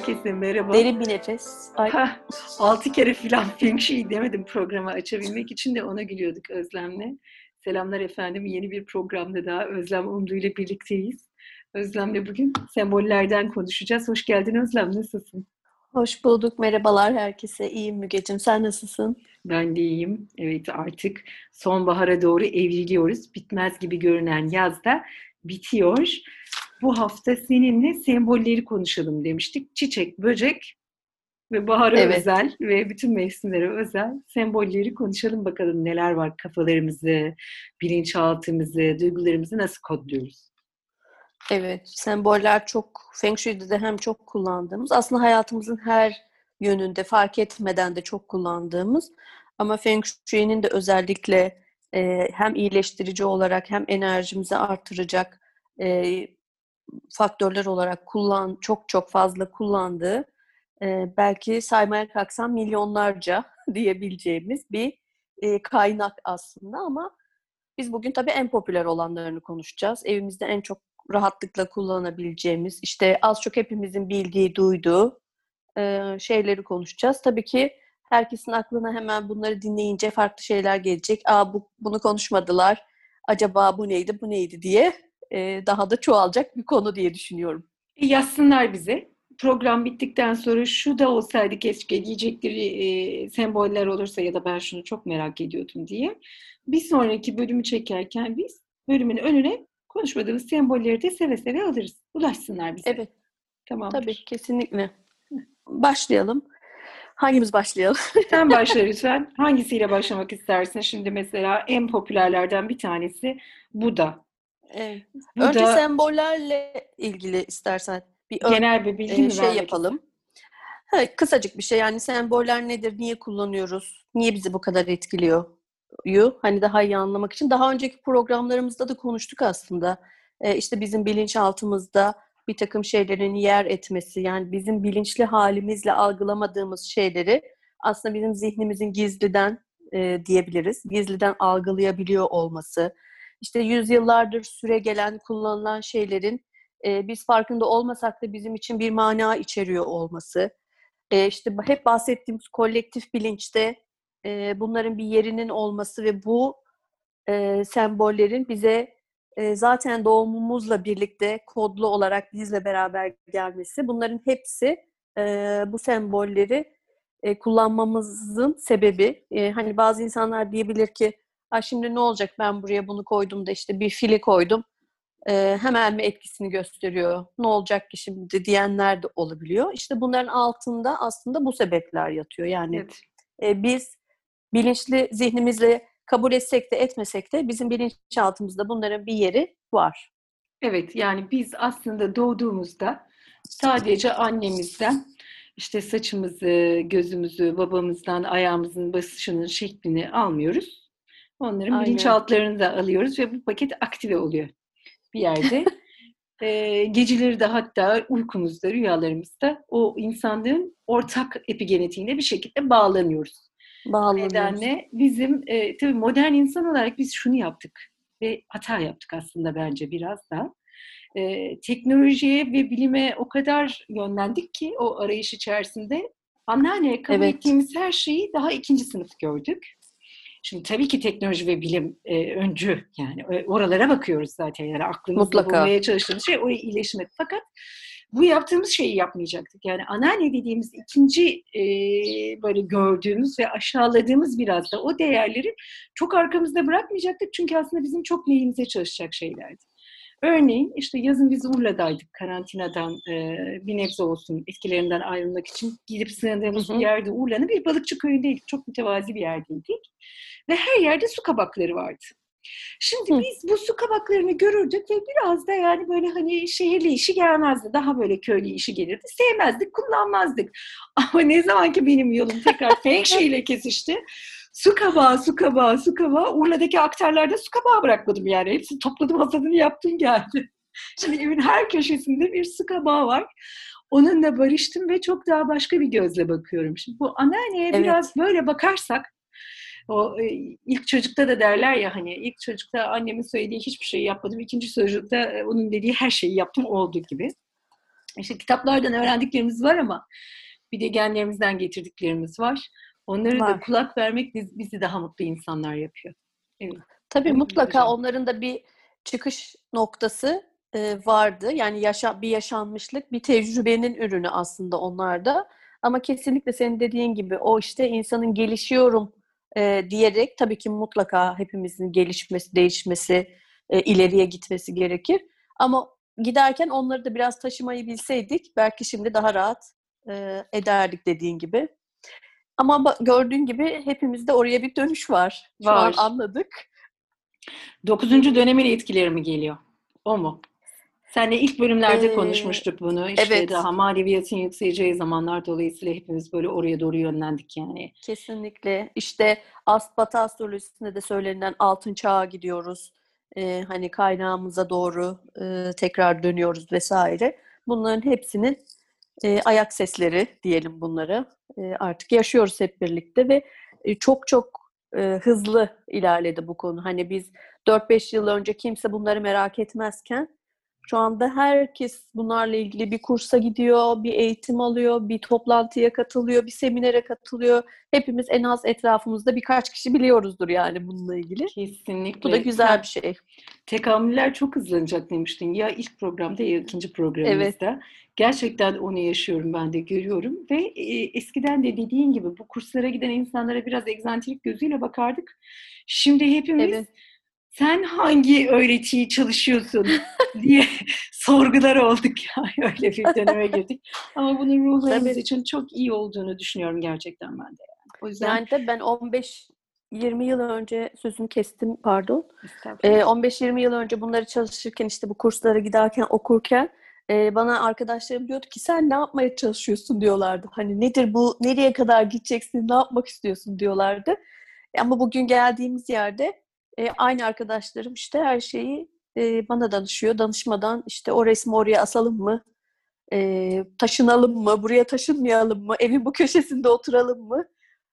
Herkese merhaba. Derin bir nefes. Ay. altı kere filan Feng Shui demedim programı açabilmek için de ona gülüyorduk Özlem'le. Selamlar efendim. Yeni bir programda daha Özlem Umdu ile birlikteyiz. Özlem'le bugün sembollerden konuşacağız. Hoş geldin Özlem. Nasılsın? Hoş bulduk. Merhabalar herkese. İyiyim Mügeciğim. Sen nasılsın? Ben de iyiyim. Evet artık sonbahara doğru evriliyoruz. Bitmez gibi görünen yaz da bitiyor. Bu hafta seninle sembolleri konuşalım demiştik. Çiçek, böcek ve bahara evet. özel ve bütün mevsimlere özel sembolleri konuşalım bakalım neler var kafalarımızı, bilinçaltımızı, duygularımızı nasıl kodluyoruz? Evet, semboller çok Feng Shui'de de hem çok kullandığımız, aslında hayatımızın her yönünde fark etmeden de çok kullandığımız ama Feng Shui'nin de özellikle e, hem iyileştirici olarak hem enerjimizi artıracak e, faktörler olarak kullan çok çok fazla kullandığı e, belki saymaya kalksam milyonlarca diyebileceğimiz bir e, kaynak aslında ama biz bugün tabii en popüler olanlarını konuşacağız. Evimizde en çok rahatlıkla kullanabileceğimiz, işte az çok hepimizin bildiği, duyduğu e, şeyleri konuşacağız. Tabii ki herkesin aklına hemen bunları dinleyince farklı şeyler gelecek. Aa bu, bunu konuşmadılar. Acaba bu neydi, bu neydi diye e, daha da çoğalacak bir konu diye düşünüyorum. E, yazsınlar bize. Program bittikten sonra şu da olsaydı keşke diyecekleri e, semboller olursa ya da ben şunu çok merak ediyordum diye. Bir sonraki bölümü çekerken biz bölümün önüne konuşmadığımız sembolleri de seve seve alırız. Ulaşsınlar bize. Evet. Tamam. Tabii kesinlikle. Başlayalım. Hangimiz başlayalım? Sen başla lütfen. Hangisiyle başlamak istersin? Şimdi mesela en popülerlerden bir tanesi Buda. Evet. Bu Önce da, sembollerle ilgili istersen bir genel bir bilgi e, şey yapalım. Evet, kısacık bir şey yani semboller nedir, niye kullanıyoruz, niye bizi bu kadar etkiliyor? Yu, hani daha iyi anlamak için. Daha önceki programlarımızda da konuştuk aslında. Ee, işte bizim bilinçaltımızda bir takım şeylerin yer etmesi, yani bizim bilinçli halimizle algılamadığımız şeyleri aslında bizim zihnimizin gizliden e, diyebiliriz, gizliden algılayabiliyor olması, işte yüzyıllardır süre gelen, kullanılan şeylerin e, biz farkında olmasak da bizim için bir mana içeriyor olması. E, işte hep bahsettiğimiz kolektif bilinçte e, bunların bir yerinin olması ve bu e, sembollerin bize e, zaten doğumumuzla birlikte kodlu olarak bizle beraber gelmesi. Bunların hepsi e, bu sembolleri e, kullanmamızın sebebi. E, hani bazı insanlar diyebilir ki Ha şimdi ne olacak ben buraya bunu koydum da işte bir fili koydum. E, hemen mi etkisini gösteriyor? Ne olacak ki şimdi diyenler de olabiliyor. İşte bunların altında aslında bu sebepler yatıyor. Yani evet. e, biz bilinçli zihnimizle kabul etsek de etmesek de bizim bilinçaltımızda bunların bir yeri var. Evet yani biz aslında doğduğumuzda sadece annemizden işte saçımızı, gözümüzü, babamızdan ayağımızın basışının şeklini almıyoruz. Onların Aynen. bilinçaltlarını da alıyoruz ve bu paket aktive oluyor bir yerde. e, geceleri de hatta uykumuzda, rüyalarımızda o insanlığın ortak epigenetiğine bir şekilde bağlanıyoruz. Bağlanıyoruz. Nedenle bizim e, tabii modern insan olarak biz şunu yaptık ve hata yaptık aslında bence biraz da. E, teknolojiye ve bilime o kadar yönlendik ki o arayış içerisinde anneanneye kabul evet. ettiğimiz her şeyi daha ikinci sınıf gördük. Şimdi tabii ki teknoloji ve bilim e, öncü yani e, oralara bakıyoruz zaten yani aklımızda Mutlaka. bulmaya çalıştığımız şey oraya iyileşmek. Fakat bu yaptığımız şeyi yapmayacaktık. Yani anneanne dediğimiz ikinci e, böyle gördüğümüz ve aşağıladığımız biraz da o değerleri çok arkamızda bırakmayacaktık. Çünkü aslında bizim çok lehimize çalışacak şeylerdi. Örneğin işte yazın biz Urla'daydık karantinadan e, bir nebze olsun etkilerinden ayrılmak için gidip sığındığımız bir yerde Urla'nın bir balıkçı köyündeydik. Çok mütevazi bir yerdeydik. Ve her yerde su kabakları vardı. Şimdi Hı. biz bu su kabaklarını görürdük ve biraz da yani böyle hani şehirli işi gelmezdi. Daha böyle köylü işi gelirdi. Sevmezdik, kullanmazdık. Ama ne zaman ki benim yolum tekrar Feng Shui ile kesişti. Su kabağı, su kabağı, su kabağı. Urla'daki aktarlarda su kabağı bırakmadım yani. Hepsini topladım, hasadını yaptım geldi. Şimdi evin her köşesinde bir su kabağı var. Onunla barıştım ve çok daha başka bir gözle bakıyorum. Şimdi bu anneanneye evet. biraz böyle bakarsak o e, ilk çocukta da derler ya hani ilk çocukta annemin söylediği hiçbir şey yapmadım. ikinci çocukta e, onun dediği her şeyi yaptım oldu gibi. işte kitaplardan öğrendiklerimiz var ama bir de genlerimizden getirdiklerimiz var. Onları Var. da kulak vermek biz- bizi daha mutlu insanlar yapıyor. Evet. Tabii Evet, mutlaka muhteşem. onların da bir çıkış noktası e, vardı. Yani yaşa, bir yaşanmışlık, bir tecrübenin ürünü aslında onlar da. Ama kesinlikle senin dediğin gibi o işte insanın gelişiyorum e, diyerek tabii ki mutlaka hepimizin gelişmesi, değişmesi, e, ileriye gitmesi gerekir. Ama giderken onları da biraz taşımayı bilseydik belki şimdi daha rahat e, ederdik dediğin gibi. Ama gördüğün gibi hepimizde oraya bir dönüş var. Şu Var. an anladık. Dokuzuncu dönemin etkileri mi geliyor? O mu? Seninle ilk bölümlerde Ee, konuşmuştuk bunu. İşte evet. daha maneviyatın yükseleceği zamanlar dolayısıyla hepimiz böyle oraya doğru yönlendik yani. Kesinlikle. İşte Aspata astrolojisinde de söylenilen altın çağa gidiyoruz. Ee, hani kaynağımıza doğru e, tekrar dönüyoruz vesaire. Bunların hepsinin e, ayak sesleri diyelim bunları. E, artık yaşıyoruz hep birlikte ve e, çok çok e, hızlı ilerledi bu konu. Hani biz 4-5 yıl önce kimse bunları merak etmezken şu anda herkes bunlarla ilgili bir kursa gidiyor, bir eğitim alıyor, bir toplantıya katılıyor, bir seminere katılıyor. Hepimiz en az etrafımızda birkaç kişi biliyoruzdur yani bununla ilgili. Kesinlikle. Bu da güzel bir şey. Tekamüller çok hızlanacak demiştin. Ya ilk programda ya ikinci programımızda. Gerçekten onu yaşıyorum ben de görüyorum. Ve e, eskiden de dediğin gibi bu kurslara giden insanlara biraz egzantrik gözüyle bakardık. Şimdi hepimiz Evet. Sen hangi öğretiyi çalışıyorsun diye sorgular olduk ya. Öyle bir döneme girdik. Ama bunun ruhlarımız Tabii. için çok iyi olduğunu düşünüyorum gerçekten ben de. Yani. O yüzden Yani de ben 15 20 yıl önce sözünü kestim pardon. Ee, 15-20 yıl önce bunları çalışırken işte bu kurslara giderken okurken e, bana arkadaşlarım diyordu ki sen ne yapmaya çalışıyorsun diyorlardı. Hani nedir bu, nereye kadar gideceksin, ne yapmak istiyorsun diyorlardı. Ama bugün geldiğimiz yerde e, aynı arkadaşlarım işte her şeyi e, bana danışıyor. Danışmadan işte o resmi oraya asalım mı, E, taşınalım mı, buraya taşınmayalım mı, evin bu köşesinde oturalım mı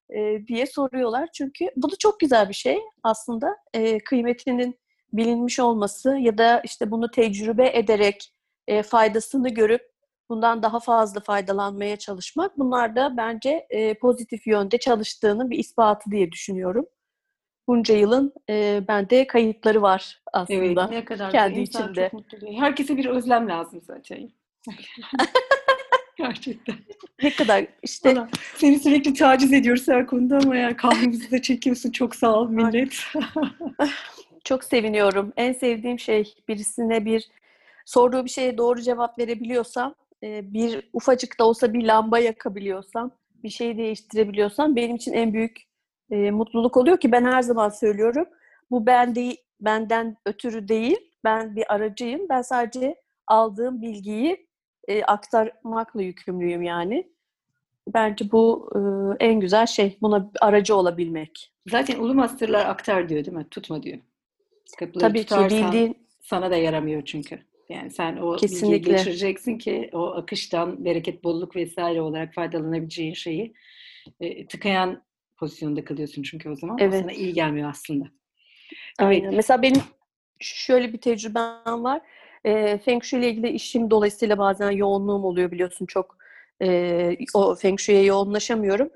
e, diye soruyorlar. Çünkü bu da çok güzel bir şey aslında. E, kıymetinin bilinmiş olması ya da işte bunu tecrübe ederek e, faydasını görüp bundan daha fazla faydalanmaya çalışmak bunlar da bence e, pozitif yönde çalıştığının bir ispatı diye düşünüyorum. Bunca yılın e, bende kayıtları var Evet, aslında. ne kadar kendi insan içinde. çok mutlu. Herkese bir özlem lazım zaten. Gerçekten. Ne kadar işte Valla Seni sürekli taciz ediyoruz her konuda ama yani kahrımızı da çekiyorsun. Çok sağ ol millet. Çok seviniyorum. En sevdiğim şey birisine bir sorduğu bir şeye doğru cevap verebiliyorsam, bir ufacık da olsa bir lamba yakabiliyorsam, bir şeyi değiştirebiliyorsam benim için en büyük e, mutluluk oluyor ki ben her zaman söylüyorum. Bu ben değil, benden ötürü değil. Ben bir aracıyım. Ben sadece aldığım bilgiyi e, aktarmakla yükümlüyüm yani. Bence bu e, en güzel şey. Buna aracı olabilmek. Zaten ulu masterlar aktar diyor değil mi? Tutma diyor. Kapıları Tabii ki bildiğin sana da yaramıyor çünkü. Yani sen o bilgiyi Kesinlikle. geçireceksin ki o akıştan bereket, bolluk vesaire olarak faydalanabileceğin şeyi e, tıkayan pozisyonda kalıyorsun çünkü o zaman. O Evet. sana iyi gelmiyor aslında. Aynen. Mesela benim şöyle bir tecrübem var. E, Feng Shui ile ilgili işim dolayısıyla bazen yoğunluğum oluyor biliyorsun çok e, o Feng Shui'ye yoğunlaşamıyorum.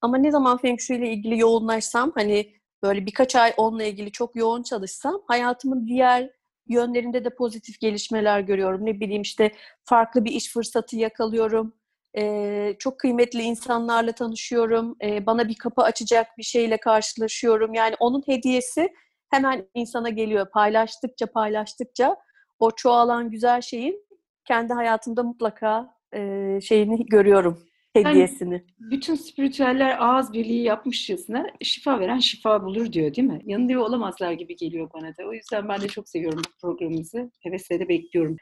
Ama ne zaman Feng Shui ile ilgili yoğunlaşsam hani böyle birkaç ay onunla ilgili çok yoğun çalışsam hayatımın diğer yönlerinde de pozitif gelişmeler görüyorum. Ne bileyim işte farklı bir iş fırsatı yakalıyorum. E, çok kıymetli insanlarla tanışıyorum. E, bana bir kapı açacak bir şeyle karşılaşıyorum. Yani onun hediyesi hemen insana geliyor. Paylaştıkça paylaştıkça o çoğalan güzel şeyin kendi hayatımda mutlaka e, şeyini görüyorum. Hediyesini. Bütün spiritüeller ağız birliği yapmışçasına şifa veren şifa bulur diyor değil mi? Yanılıyor olamazlar gibi geliyor bana da. O yüzden ben de çok seviyorum bu programımızı. Hevesle de bekliyorum.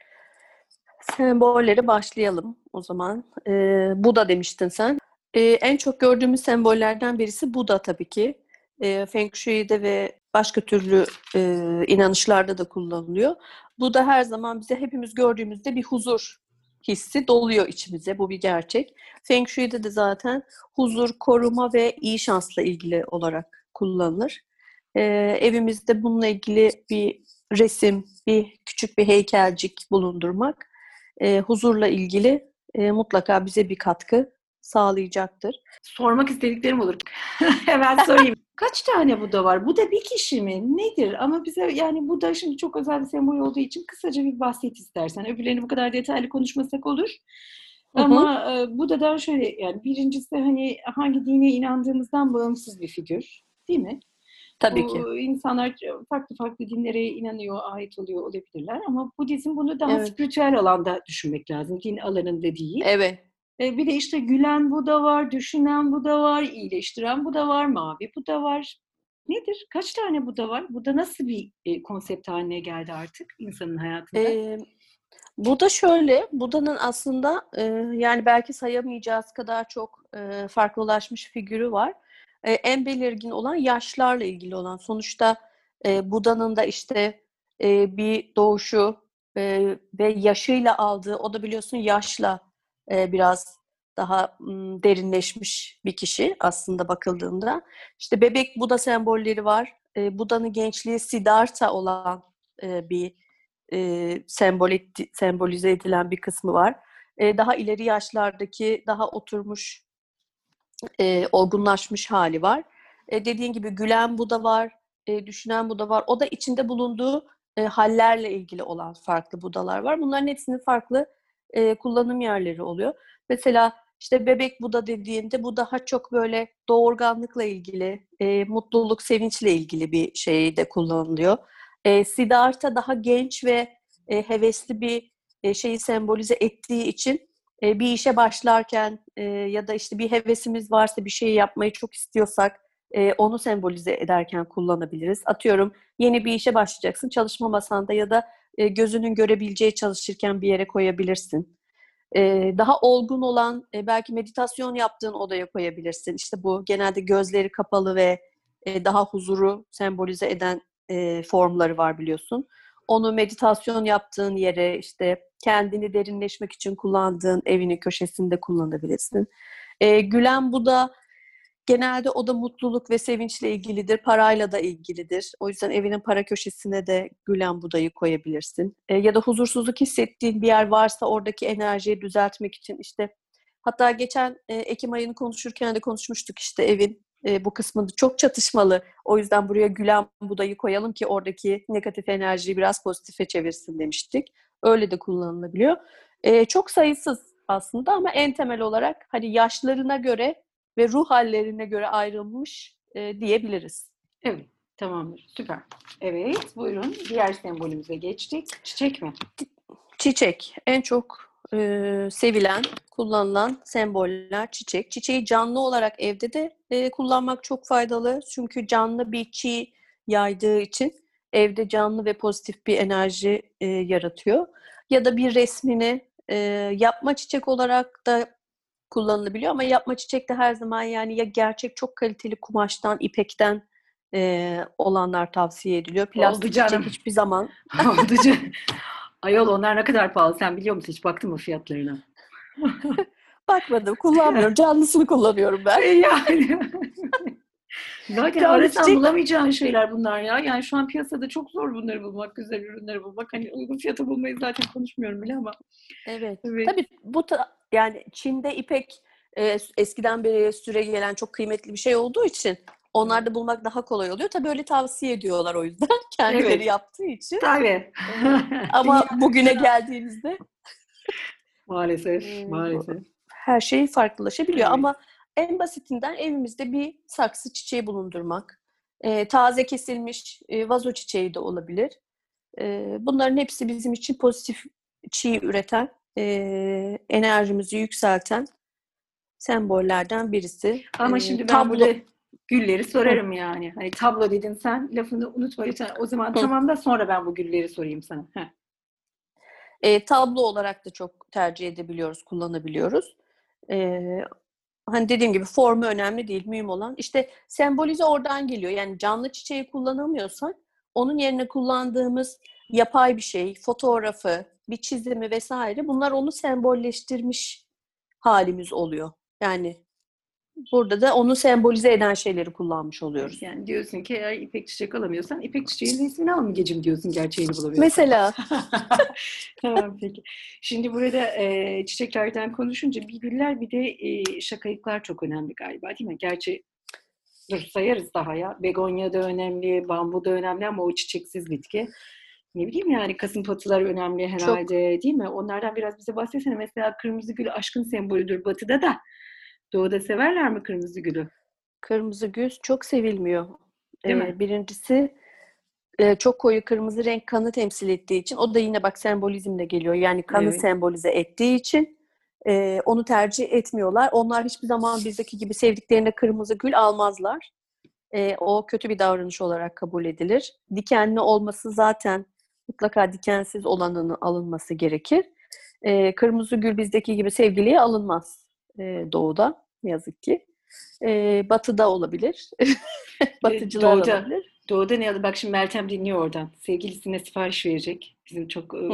Sembolleri başlayalım o zaman. E, Buda demiştin sen. E, en çok gördüğümüz sembollerden birisi Buda tabii ki. E, Feng Shui'de ve başka türlü e, inanışlarda da kullanılıyor. Buda her zaman bize hepimiz gördüğümüzde bir huzur hissi doluyor içimize. Bu bir gerçek. Feng Shui'de de zaten huzur, koruma ve iyi şansla ilgili olarak kullanılır. E, evimizde bununla ilgili bir resim, bir küçük bir heykelcik bulundurmak e, huzurla ilgili e, mutlaka bize bir katkı sağlayacaktır. Sormak istediklerim olur. Hemen sorayım. Kaç tane Buda var? Buda bir kişi mi? Nedir? Ama bize yani Buda şimdi çok özel bir sembol olduğu için kısaca bir bahset istersen. Öbürlerini bu kadar detaylı konuşmasak olur. Ama e, Buda'dan şöyle yani birincisi hani hangi dine inandığımızdan bağımsız bir figür. Değil mi? Tabii Bu ki. insanlar farklı farklı dinlere inanıyor, ait oluyor olabilirler ama Budizm bunu daha Evet. spiritüel alanda düşünmek lazım. Din alanında değil. Evet. E, bir de işte gülen Buda var, düşünen Buda var, iyileştiren Buda var, mavi Buda var. Nedir? Kaç tane Buda var? Buda nasıl bir e, konsept haline geldi artık insanın hayatında? Ee, bu da şöyle, Buda'nın aslında e, yani belki sayamayacağız kadar çok e, farklılaşmış figürü var. E, en belirgin olan yaşlarla ilgili olan. Sonuçta e, Buda'nın da işte e, bir doğuşu e, ve yaşıyla aldığı, o da biliyorsun yaşla e, biraz daha m, derinleşmiş bir kişi aslında bakıldığında. İşte bebek Buda sembolleri var. E, Buda'nın gençliği Siddhartha olan e, bir e, sembol etti- sembolize edilen bir kısmı var. E, daha ileri yaşlardaki daha oturmuş, e, olgunlaşmış hali var. E, dediğin gibi gülen Buda var, e, düşünen Buda var. O da içinde bulunduğu e, hallerle ilgili olan farklı Budalar var. Bunların hepsinin farklı e, kullanım yerleri oluyor. Mesela işte bebek Buda dediğinde bu daha çok böyle doğurganlıkla ilgili, e, mutluluk, sevinçle ilgili bir şeyde kullanılıyor. E, Siddhartha daha genç ve e, hevesli bir e, şeyi sembolize ettiği için e, bir işe başlarken e, ya da işte bir hevesimiz varsa bir şeyi yapmayı çok istiyorsak e, onu sembolize ederken kullanabiliriz. Atıyorum yeni bir işe başlayacaksın çalışma masanda ya da e, gözünün görebileceği çalışırken bir yere koyabilirsin. E, daha olgun olan e, belki meditasyon yaptığın odaya koyabilirsin. İşte bu genelde gözleri kapalı ve e, daha huzuru sembolize eden e, formları var biliyorsun. Onu meditasyon yaptığın yere işte kendini derinleşmek için kullandığın evinin köşesinde kullanabilirsin. E, gülen Buda genelde o da mutluluk ve sevinçle ilgilidir. Parayla da ilgilidir. O yüzden evinin para köşesine de gülen Buda'yı koyabilirsin. E, ya da huzursuzluk hissettiğin bir yer varsa oradaki enerjiyi düzeltmek için işte hatta geçen e, Ekim ayını konuşurken de konuşmuştuk işte evin e, bu kısmı çok çatışmalı. O yüzden buraya gülen budayı koyalım ki oradaki negatif enerjiyi biraz pozitife çevirsin demiştik. Öyle de kullanılabiliyor. E, çok sayısız aslında ama en temel olarak hani yaşlarına göre ve ruh hallerine göre ayrılmış e, diyebiliriz. Evet, tamamdır. Süper. Evet, buyurun. Diğer sembolümüze geçtik. Çiçek mi? Çiçek en çok e, sevilen, kullanılan semboller çiçek. Çiçeği canlı olarak evde de e, kullanmak çok faydalı. Çünkü canlı bir çiğ yaydığı için evde canlı ve pozitif bir enerji e, yaratıyor. Ya da bir resmini e, yapma çiçek olarak da kullanılabiliyor ama yapma çiçek de her zaman yani ya gerçek çok kaliteli kumaştan, ipekten e, olanlar tavsiye ediliyor. Plastik canım. çiçek hiçbir zaman Oldu canım. Ayol onlar ne kadar pahalı sen biliyor musun? Hiç baktın mı fiyatlarına? Bakmadım, kullanmıyorum. Canlısını kullanıyorum ben. yani. Zaten arasan bulamayacağın şeyler bunlar ya. Yani şu an piyasada çok zor bunları bulmak, güzel ürünleri bulmak. Hani uygun fiyatı bulmayı zaten konuşmuyorum bile ama. Evet. Evet. Tabii bu ta- yani Çin'de ipek e, eskiden beri süre gelen çok kıymetli bir şey olduğu için onlarda bulmak daha kolay oluyor. Tabii öyle tavsiye ediyorlar o yüzden kendileri Evet. yaptığı için. Tabii. Ama bugüne geldiğimizde maalesef, Ee, maalesef. her şey farklılaşabiliyor. Evet. Ama en basitinden evimizde bir saksı çiçeği bulundurmak. E, taze kesilmiş e, vazo çiçeği de olabilir. E, bunların hepsi bizim için pozitif çiğ üreten, e, enerjimizi yükselten sembollerden birisi. Ama E, şimdi ben tablo- burada gülleri sorarım yani. Hani tablo dedin sen, lafını unutma lütfen. O zaman tamam da sonra ben bu gülleri sorayım sana. Heh. E, tablo olarak da çok tercih edebiliyoruz, kullanabiliyoruz. E, hani dediğim gibi formu önemli değil, mühim olan. işte sembolize oradan geliyor. Yani canlı çiçeği kullanamıyorsak onun yerine kullandığımız yapay bir şey, fotoğrafı, bir çizimi vesaire bunlar onu sembolleştirmiş halimiz oluyor. Yani Burada da onu sembolize eden şeyleri kullanmış oluyoruz. Yani diyorsun ki eğer ipek çiçek alamıyorsan ipek çiçeğin resmini al gecim diyorsun gerçeğini bulamıyorsun. Mesela tamam peki. Şimdi burada e, çiçeklerden konuşunca bir güller bir de e, şakayıklar çok önemli galiba değil mi? Gerçi dur sayarız daha ya. Begonya da önemli, bambu da önemli ama o çiçeksiz bitki. Ne bileyim yani kasımpatılar önemli herhalde değil mi? Onlardan biraz bize bahsetsene. Mesela kırmızı gül aşkın sembolüdür batıda da. Doğuda severler mi kırmızı gülü? kırmızı gül çok sevilmiyor. Değil Ee, mi? birincisi e, çok koyu kırmızı renk kanı temsil ettiği için o da yine bak sembolizmle geliyor. Yani kanı Evet. sembolize ettiği için e, onu tercih etmiyorlar. Onlar hiçbir zaman bizdeki gibi sevdiklerine kırmızı gül almazlar. E, o kötü bir davranış olarak kabul edilir. Dikenli olması zaten mutlaka dikensiz olanının alınması gerekir. E, kırmızı gül bizdeki gibi sevgiliye alınmaz e, doğuda ne yazık ki. E, batıda olabilir. Batıcılar doğuda. olabilir. Doğuda ne adı? Bak şimdi Meltem dinliyor oradan. Sevgilisine sipariş verecek. Bizim çok e,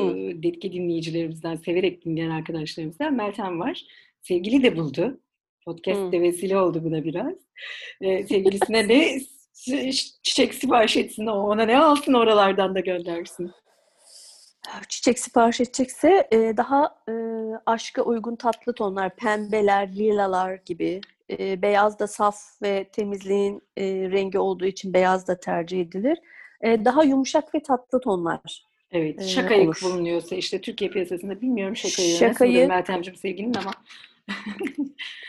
detki dinleyicilerimizden, severek dinleyen arkadaşlarımızdan Meltem var. Sevgili de buldu. Podcast Hı. de vesile oldu buna biraz. E, sevgilisine ne çi- çiçek sipariş etsin, o ona ne alsın oralardan da göndersin. Çiçek sipariş edecekse e, daha e, aşka uygun tatlı tonlar, pembeler, lilalar gibi. E, beyaz da saf ve temizliğin e, rengi olduğu için beyaz da tercih edilir. E, daha yumuşak ve tatlı tonlar. Evet, şakayık olur. bulunuyorsa işte Türkiye piyasasında bilmiyorum şakayı. Şakayı- Meltemciğim sevgilin ama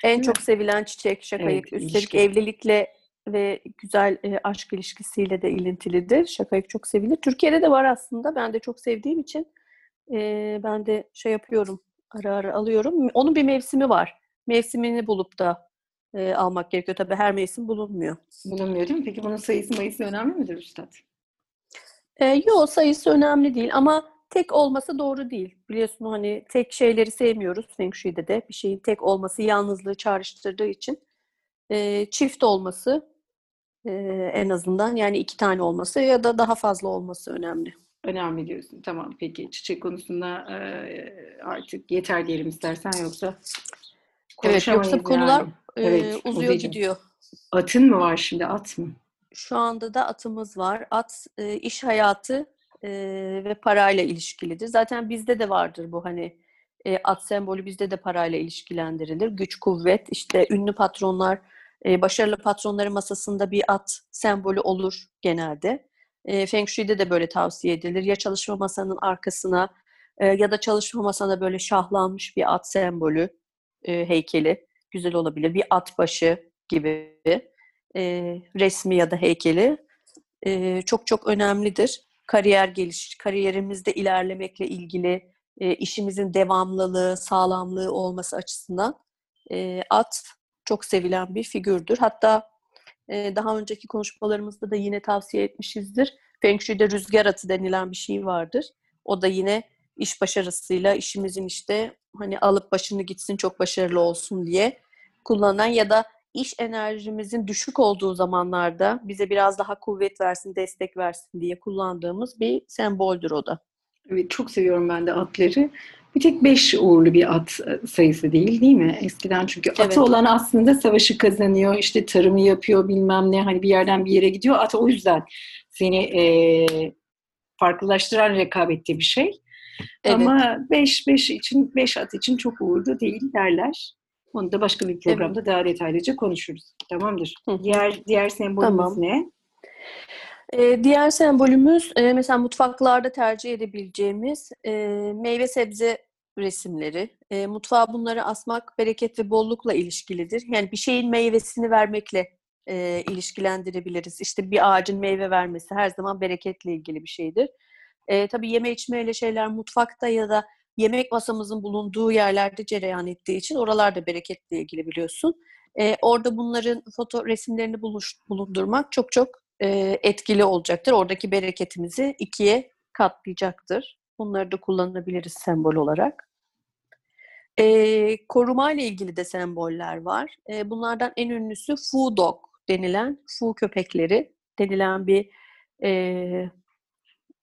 En çok sevilen çiçek şakayık. Evet, Üstelik ilişki. evlilikle ve güzel e, aşk ilişkisiyle de ilintilidir. Şakayık çok sevilir. Türkiye'de de var aslında. Ben de çok sevdiğim için e, ben de şey yapıyorum. Ara ara alıyorum. Onun bir mevsimi var. Mevsimini bulup da e, almak gerekiyor. Tabii her mevsim bulunmuyor. bulunmuyor değil mi? Peki bunun sayısı mayısı önemli midir Üstad? E, yo sayısı önemli değil ama tek olması doğru değil. Biliyorsun hani tek şeyleri sevmiyoruz Feng Shui'de de. Bir şeyin tek olması yalnızlığı çağrıştırdığı için e, çift olması e, en azından yani iki tane olması ya da daha fazla olması önemli. Önemli diyorsun. Tamam peki. Çiçek konusunda e, artık yeter diyelim istersen yoksa Evet yoksa konular yani. e, Evet, uzuyor Oze'cim. gidiyor. Atın mı var şimdi at mı? Şu anda da atımız var. At e, iş hayatı e, ve parayla ilişkilidir. Zaten bizde de vardır bu hani e, at sembolü bizde de parayla ilişkilendirilir. Güç, kuvvet, işte ünlü patronlar, başarılı patronların masasında bir at sembolü olur genelde. E, Feng Shui'de de böyle tavsiye edilir. Ya çalışma masanın arkasına ya da çalışma masana böyle şahlanmış bir at sembolü, heykeli güzel olabilir. Bir at başı gibi resmi ya da heykeli çok çok önemlidir. Kariyer geliş, kariyerimizde ilerlemekle ilgili işimizin devamlılığı, sağlamlığı olması açısından at çok sevilen bir figürdür. Hatta e, daha önceki konuşmalarımızda da yine tavsiye etmişizdir. Feng Shui'de rüzgar atı denilen bir şey vardır. O da yine iş başarısıyla işimizin işte hani alıp başını gitsin çok başarılı olsun diye kullanılan ya da iş enerjimizin düşük olduğu zamanlarda bize biraz daha kuvvet versin, destek versin diye kullandığımız bir semboldür o da. Evet çok seviyorum ben de atları. Bir tek beş uğurlu bir at e, sayısı değil değil mi? Eskiden çünkü atı Evet. olan aslında savaşı kazanıyor, işte tarımı yapıyor bilmem ne hani bir yerden bir yere gidiyor. At o yüzden seni e, farklılaştıran rekabette bir şey. Evet. Ama 5 5 için 5 at için çok uğurlu değil derler. Onu da başka bir programda daha detaylıca konuşuruz. Tamamdır. Hı. Diğer diğer sembolümüz Tamam. ne? Ee, diğer sembolümüz e, mesela mutfaklarda tercih edebileceğimiz e, meyve sebze resimleri. E, mutfağa bunları asmak bereket ve bollukla ilişkilidir. Yani bir şeyin meyvesini vermekle e, ilişkilendirebiliriz. İşte bir ağacın meyve vermesi her zaman bereketle ilgili bir şeydir. E, tabii yeme içmeyle şeyler mutfakta ya da yemek masamızın bulunduğu yerlerde cereyan ettiği için oralarda bereketle ilgili biliyorsun. E, orada bunların foto resimlerini buluş, bulundurmak çok çok e, etkili olacaktır. Oradaki bereketimizi ikiye katlayacaktır. Bunları da kullanabiliriz sembol olarak. E, koruma ile ilgili de semboller var. E, bunlardan en ünlüsü Fu Dog denilen, Fu köpekleri denilen bir e,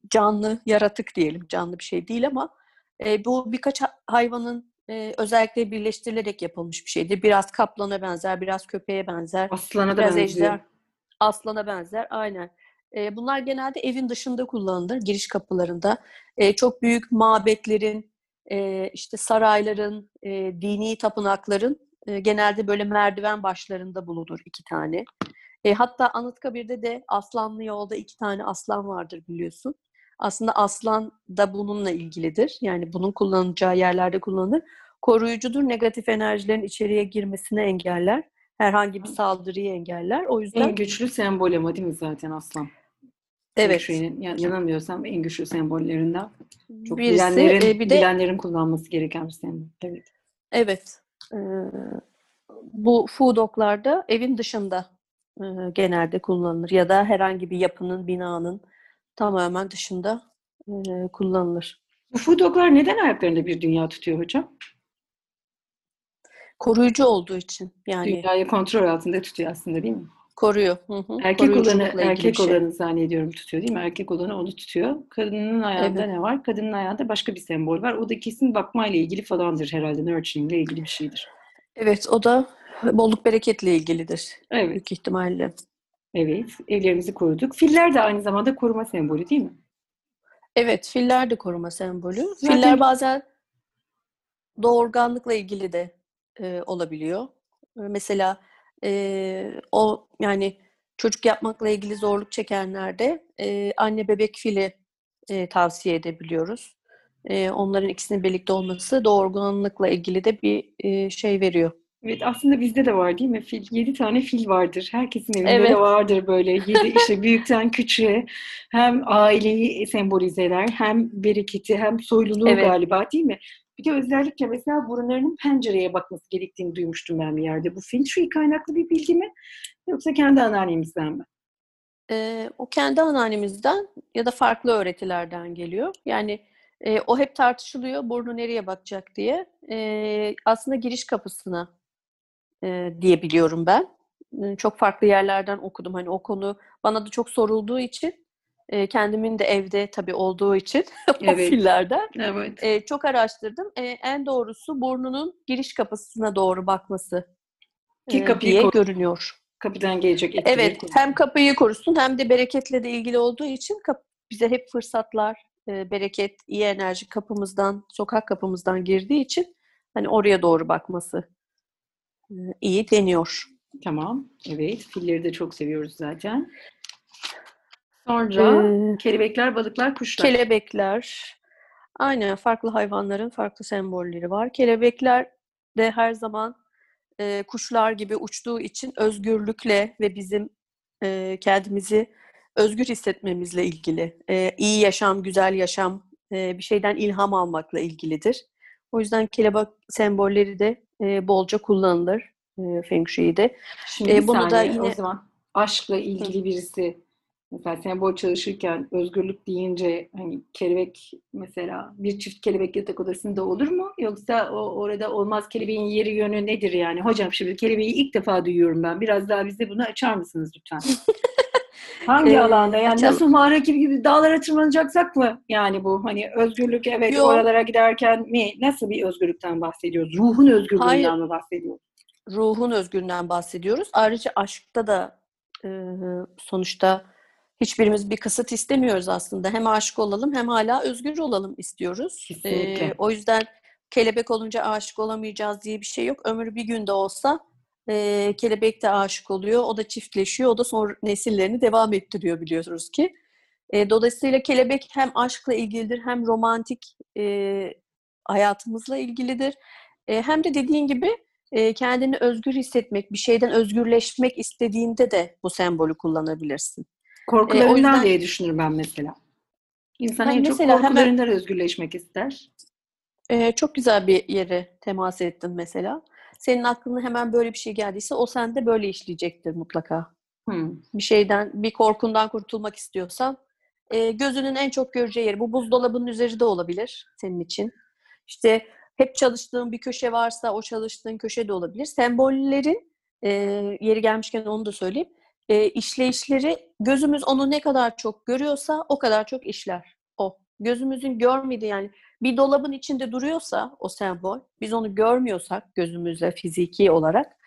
canlı yaratık diyelim. Canlı bir şey değil ama e, bu birkaç ha- hayvanın e, özellikle birleştirilerek yapılmış bir şeydir. Biraz kaplana benzer, biraz köpeğe benzer, Aslana biraz benziyor. ejder, aslana benzer. Aynen. E, bunlar genelde evin dışında kullanılır, giriş kapılarında. E, çok büyük mabetlerin, e, işte sarayların, e, dini tapınakların e, genelde böyle merdiven başlarında bulunur iki tane. E, hatta Anıtkabir'de de Aslanlı Yolda iki tane aslan vardır biliyorsun. Aslında aslan da bununla ilgilidir. Yani bunun kullanılacağı yerlerde kullanılır. Koruyucudur, negatif enerjilerin içeriye girmesini engeller. Herhangi bir saldırıyı engeller. O yüzden En güçlü sembol ama değil mi zaten aslan? evet. Şeyin, yani yanılmıyorsam en güçlü sembollerinden. Çok Birisi, bilenlerin, e, bir de bilenlerin kullanması gereken bir sembol. Evet. Evet. Ee, bu foodoklarda evin dışında e, genelde kullanılır ya da herhangi bir yapının, binanın tamamen dışında e, kullanılır. Bu fudoklar neden ayaklarında bir dünya tutuyor hocam? Koruyucu olduğu için yani Dünyayı kontrol altında tutuyor aslında değil mi? koruyor. Hı hı. Erkek olanı, erkek şey. olanı zannediyorum tutuyor değil mi? Erkek olanı onu tutuyor. Kadının ayağında Evet. ne var? Kadının ayağında başka bir sembol var. O da kesin bakmayla ilgili falandır herhalde. Nurturing ile ilgili bir şeydir. Evet, o da bolluk bereketle ilgilidir Evet, büyük ihtimalle. evet. Evlerimizi koruduk. Filler de aynı zamanda koruma sembolü değil mi? Evet, filler de koruma sembolü. Zaten- Filler bazen doğurganlıkla ilgili de e, olabiliyor. Mesela e, o yani çocuk yapmakla ilgili zorluk çekenlerde e, anne bebek fili e, tavsiye edebiliyoruz. E, onların ikisinin birlikte olması doğurganlıkla ilgili de bir e, şey veriyor. Evet aslında bizde de var değil mi? Fil, yedi tane fil vardır. Herkesin evinde Evet. de vardır böyle yedi işte büyükten küçüğe hem aileyi sembolize eder hem bereketi hem soyluluğu Evet. galiba değil mi? Bir de özellikle mesela burunlarının pencereye bakması gerektiğini duymuştum ben bir yerde. Bu feng kaynaklı bir bilgi mi? Yoksa kendi anneannemizden mi? E, o kendi anneannemizden ya da farklı öğretilerden geliyor. Yani e, o hep tartışılıyor burnu nereye bakacak diye. E, aslında giriş kapısına e, diye ben. Çok farklı yerlerden okudum. Hani o konu bana da çok sorulduğu için e, kendimin de evde tabii olduğu için o Evet. fillerden Evet. e, çok araştırdım. E, en doğrusu burnunun giriş kapısına doğru bakması Ki kapıyı diye görünüyor. Kapıdan gelecek etkileri Evet, korusun. hem kapıyı korusun hem de bereketle de ilgili olduğu için kap- bize hep fırsatlar, e, bereket, iyi enerji kapımızdan, sokak kapımızdan girdiği için hani oraya doğru bakması e, iyi deniyor. Tamam. Evet. Filleri de çok seviyoruz zaten. Sonra Ee, kelebekler, balıklar, kuşlar. kelebekler, aynen farklı hayvanların farklı sembolleri var. Kelebekler de her zaman e, kuşlar gibi uçtuğu için özgürlükle ve bizim e, kendimizi özgür hissetmemizle ilgili. E, iyi yaşam, güzel yaşam, e, bir şeyden ilham almakla ilgilidir. O yüzden kelebek sembolleri de e, bolca kullanılır e, Feng Shui'de. Şimdi E, bunu da saniye, yine- o zaman aşkla ilgili birisi mesela sembol çalışırken özgürlük deyince hani kelebek mesela bir çift kelebek yatak odasında olur mu? Yoksa o orada olmaz kelebeğin yeri yönü nedir yani? Hocam şimdi kelebeği ilk defa duyuyorum ben. Biraz daha bize bunu açar mısınız lütfen? Hangi Ee, alanda? Yani açalım. nasıl mağara gibi, gibi dağlara tırmanacaksak mı? Yani bu hani özgürlük evet Yok. oralara giderken mi? Nasıl bir özgürlükten bahsediyoruz? Ruhun özgürlüğünden Hayır. mi bahsediyoruz? ruhun özgürlüğünden bahsediyoruz. Ayrıca aşkta da e, sonuçta hiçbirimiz bir kısıt istemiyoruz aslında. Hem aşık olalım hem hala özgür olalım istiyoruz. Kesinlikle. E, o yüzden kelebek olunca aşık olamayacağız diye bir şey yok. Ömür bir günde olsa e, kelebek de aşık oluyor. O da çiftleşiyor. O da sonra nesillerini devam ettiriyor biliyoruz ki. E, dolayısıyla kelebek hem aşkla ilgilidir hem romantik e, hayatımızla ilgilidir. E, hem de dediğin gibi e, kendini özgür hissetmek, bir şeyden özgürleşmek istediğinde de bu sembolü kullanabilirsin. Korkularından yüzden- diye düşünürüm ben mesela. İnsan Ha, en çok mesela hemen- korkularından özgürleşmek ister. E, çok güzel bir yere temas ettin mesela. Senin aklına hemen böyle bir şey geldiyse o sende böyle işleyecektir mutlaka. Hmm. Bir şeyden, bir korkundan kurtulmak istiyorsan e, gözünün en çok göreceği yer. Bu buzdolabının üzeri de olabilir senin için. İşte hep çalıştığın bir köşe varsa o çalıştığın köşe de olabilir. Sembollerin e, yeri gelmişken onu da söyleyeyim. E, işleyişleri gözümüz onu ne kadar çok görüyorsa o kadar çok işler o. gözümüzün görmediği yani bir dolabın içinde duruyorsa o sembol, biz onu görmüyorsak gözümüzle fiziki olarak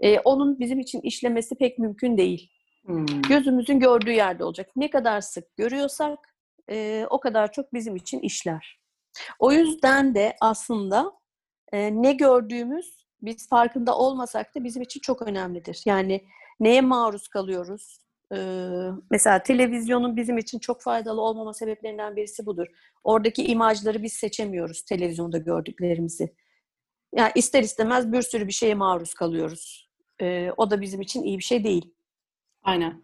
e, onun bizim için işlemesi pek mümkün değil. Hmm. Gözümüzün gördüğü yerde olacak. Ne kadar sık görüyorsak e, o kadar çok bizim için işler. O yüzden de aslında e, ne gördüğümüz biz farkında olmasak da bizim için çok önemlidir. Yani neye maruz kalıyoruz? Ee, mesela televizyonun bizim için çok faydalı olmama sebeplerinden birisi budur. Oradaki imajları biz seçemiyoruz televizyonda gördüklerimizi. Yani ister istemez bir sürü bir şeye maruz kalıyoruz. Ee, o da bizim için iyi bir şey değil. Aynen.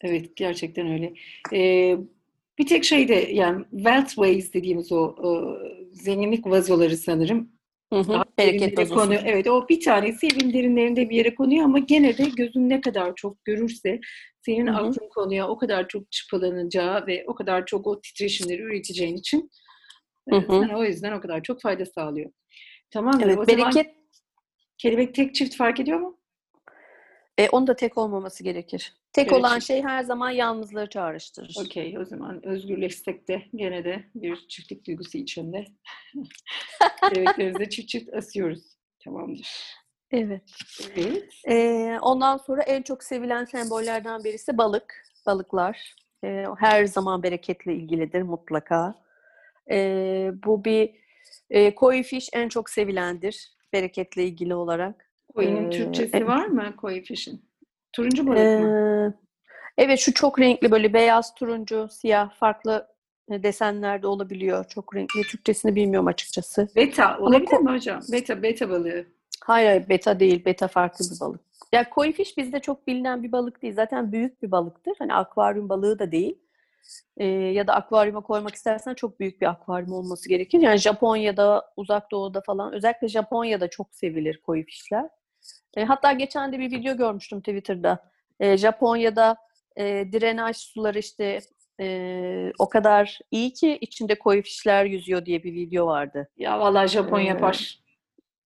Evet, gerçekten öyle. Ee, bir tek şey de yani wealth ways dediğimiz o, o zenginlik vazoları sanırım. Hı hı, Daha bereket konuyor. Evet, o bir tanesi evin derinlerinde bir yere konuyor ama gene de gözün ne kadar çok görürse senin Hı hı. aklın konuya o kadar çok çıpalanacağı ve o kadar çok o titreşimleri üreteceğin için Hı e, hı. sana o yüzden o kadar çok fayda sağlıyor. Tamamdır. Evet, o zaman bereket kelebek tek çift fark ediyor mu? E, onun da tek olmaması gerekir. Tek Evet, olan şey her zaman yalnızlığı çağrıştırır. Okey, o zaman özgürleşsek de gene de bir çiftlik duygusu içinde kelebeklerimizi çift çift asıyoruz. Tamamdır. Evet. Evet. Ee, ondan sonra en çok sevilen sembollerden birisi balık. Balıklar. Ee, her zaman bereketle ilgilidir mutlaka. Ee, bu bir e, koi fish en çok sevilendir bereketle ilgili olarak. Koyunun Ee, Türkçesi e- var mı koyu fişin? Turuncu balık mı? Ee, evet şu çok renkli böyle beyaz, turuncu, siyah farklı desenlerde olabiliyor. Çok renkli. Türkçesini bilmiyorum açıkçası. Beta olabilir ko- mi hocam? Beta, beta balığı. Hayır, hayır beta değil. Beta farklı bir balık. Ya koi fish bizde çok bilinen bir balık değil. Zaten büyük bir balıktır. Hani akvaryum balığı da değil. Ee, ya da akvaryuma koymak istersen çok büyük bir akvaryum olması gerekir. Yani Japonya'da, Uzak Doğu'da falan özellikle Japonya'da çok sevilir koi fishler. E, hatta geçen de bir video görmüştüm Twitter'da. E, Japonya'da e, drenaj suları işte e, o kadar iyi ki içinde koi fishler yüzüyor diye bir video vardı. Ya vallahi Japon Ee, yapar.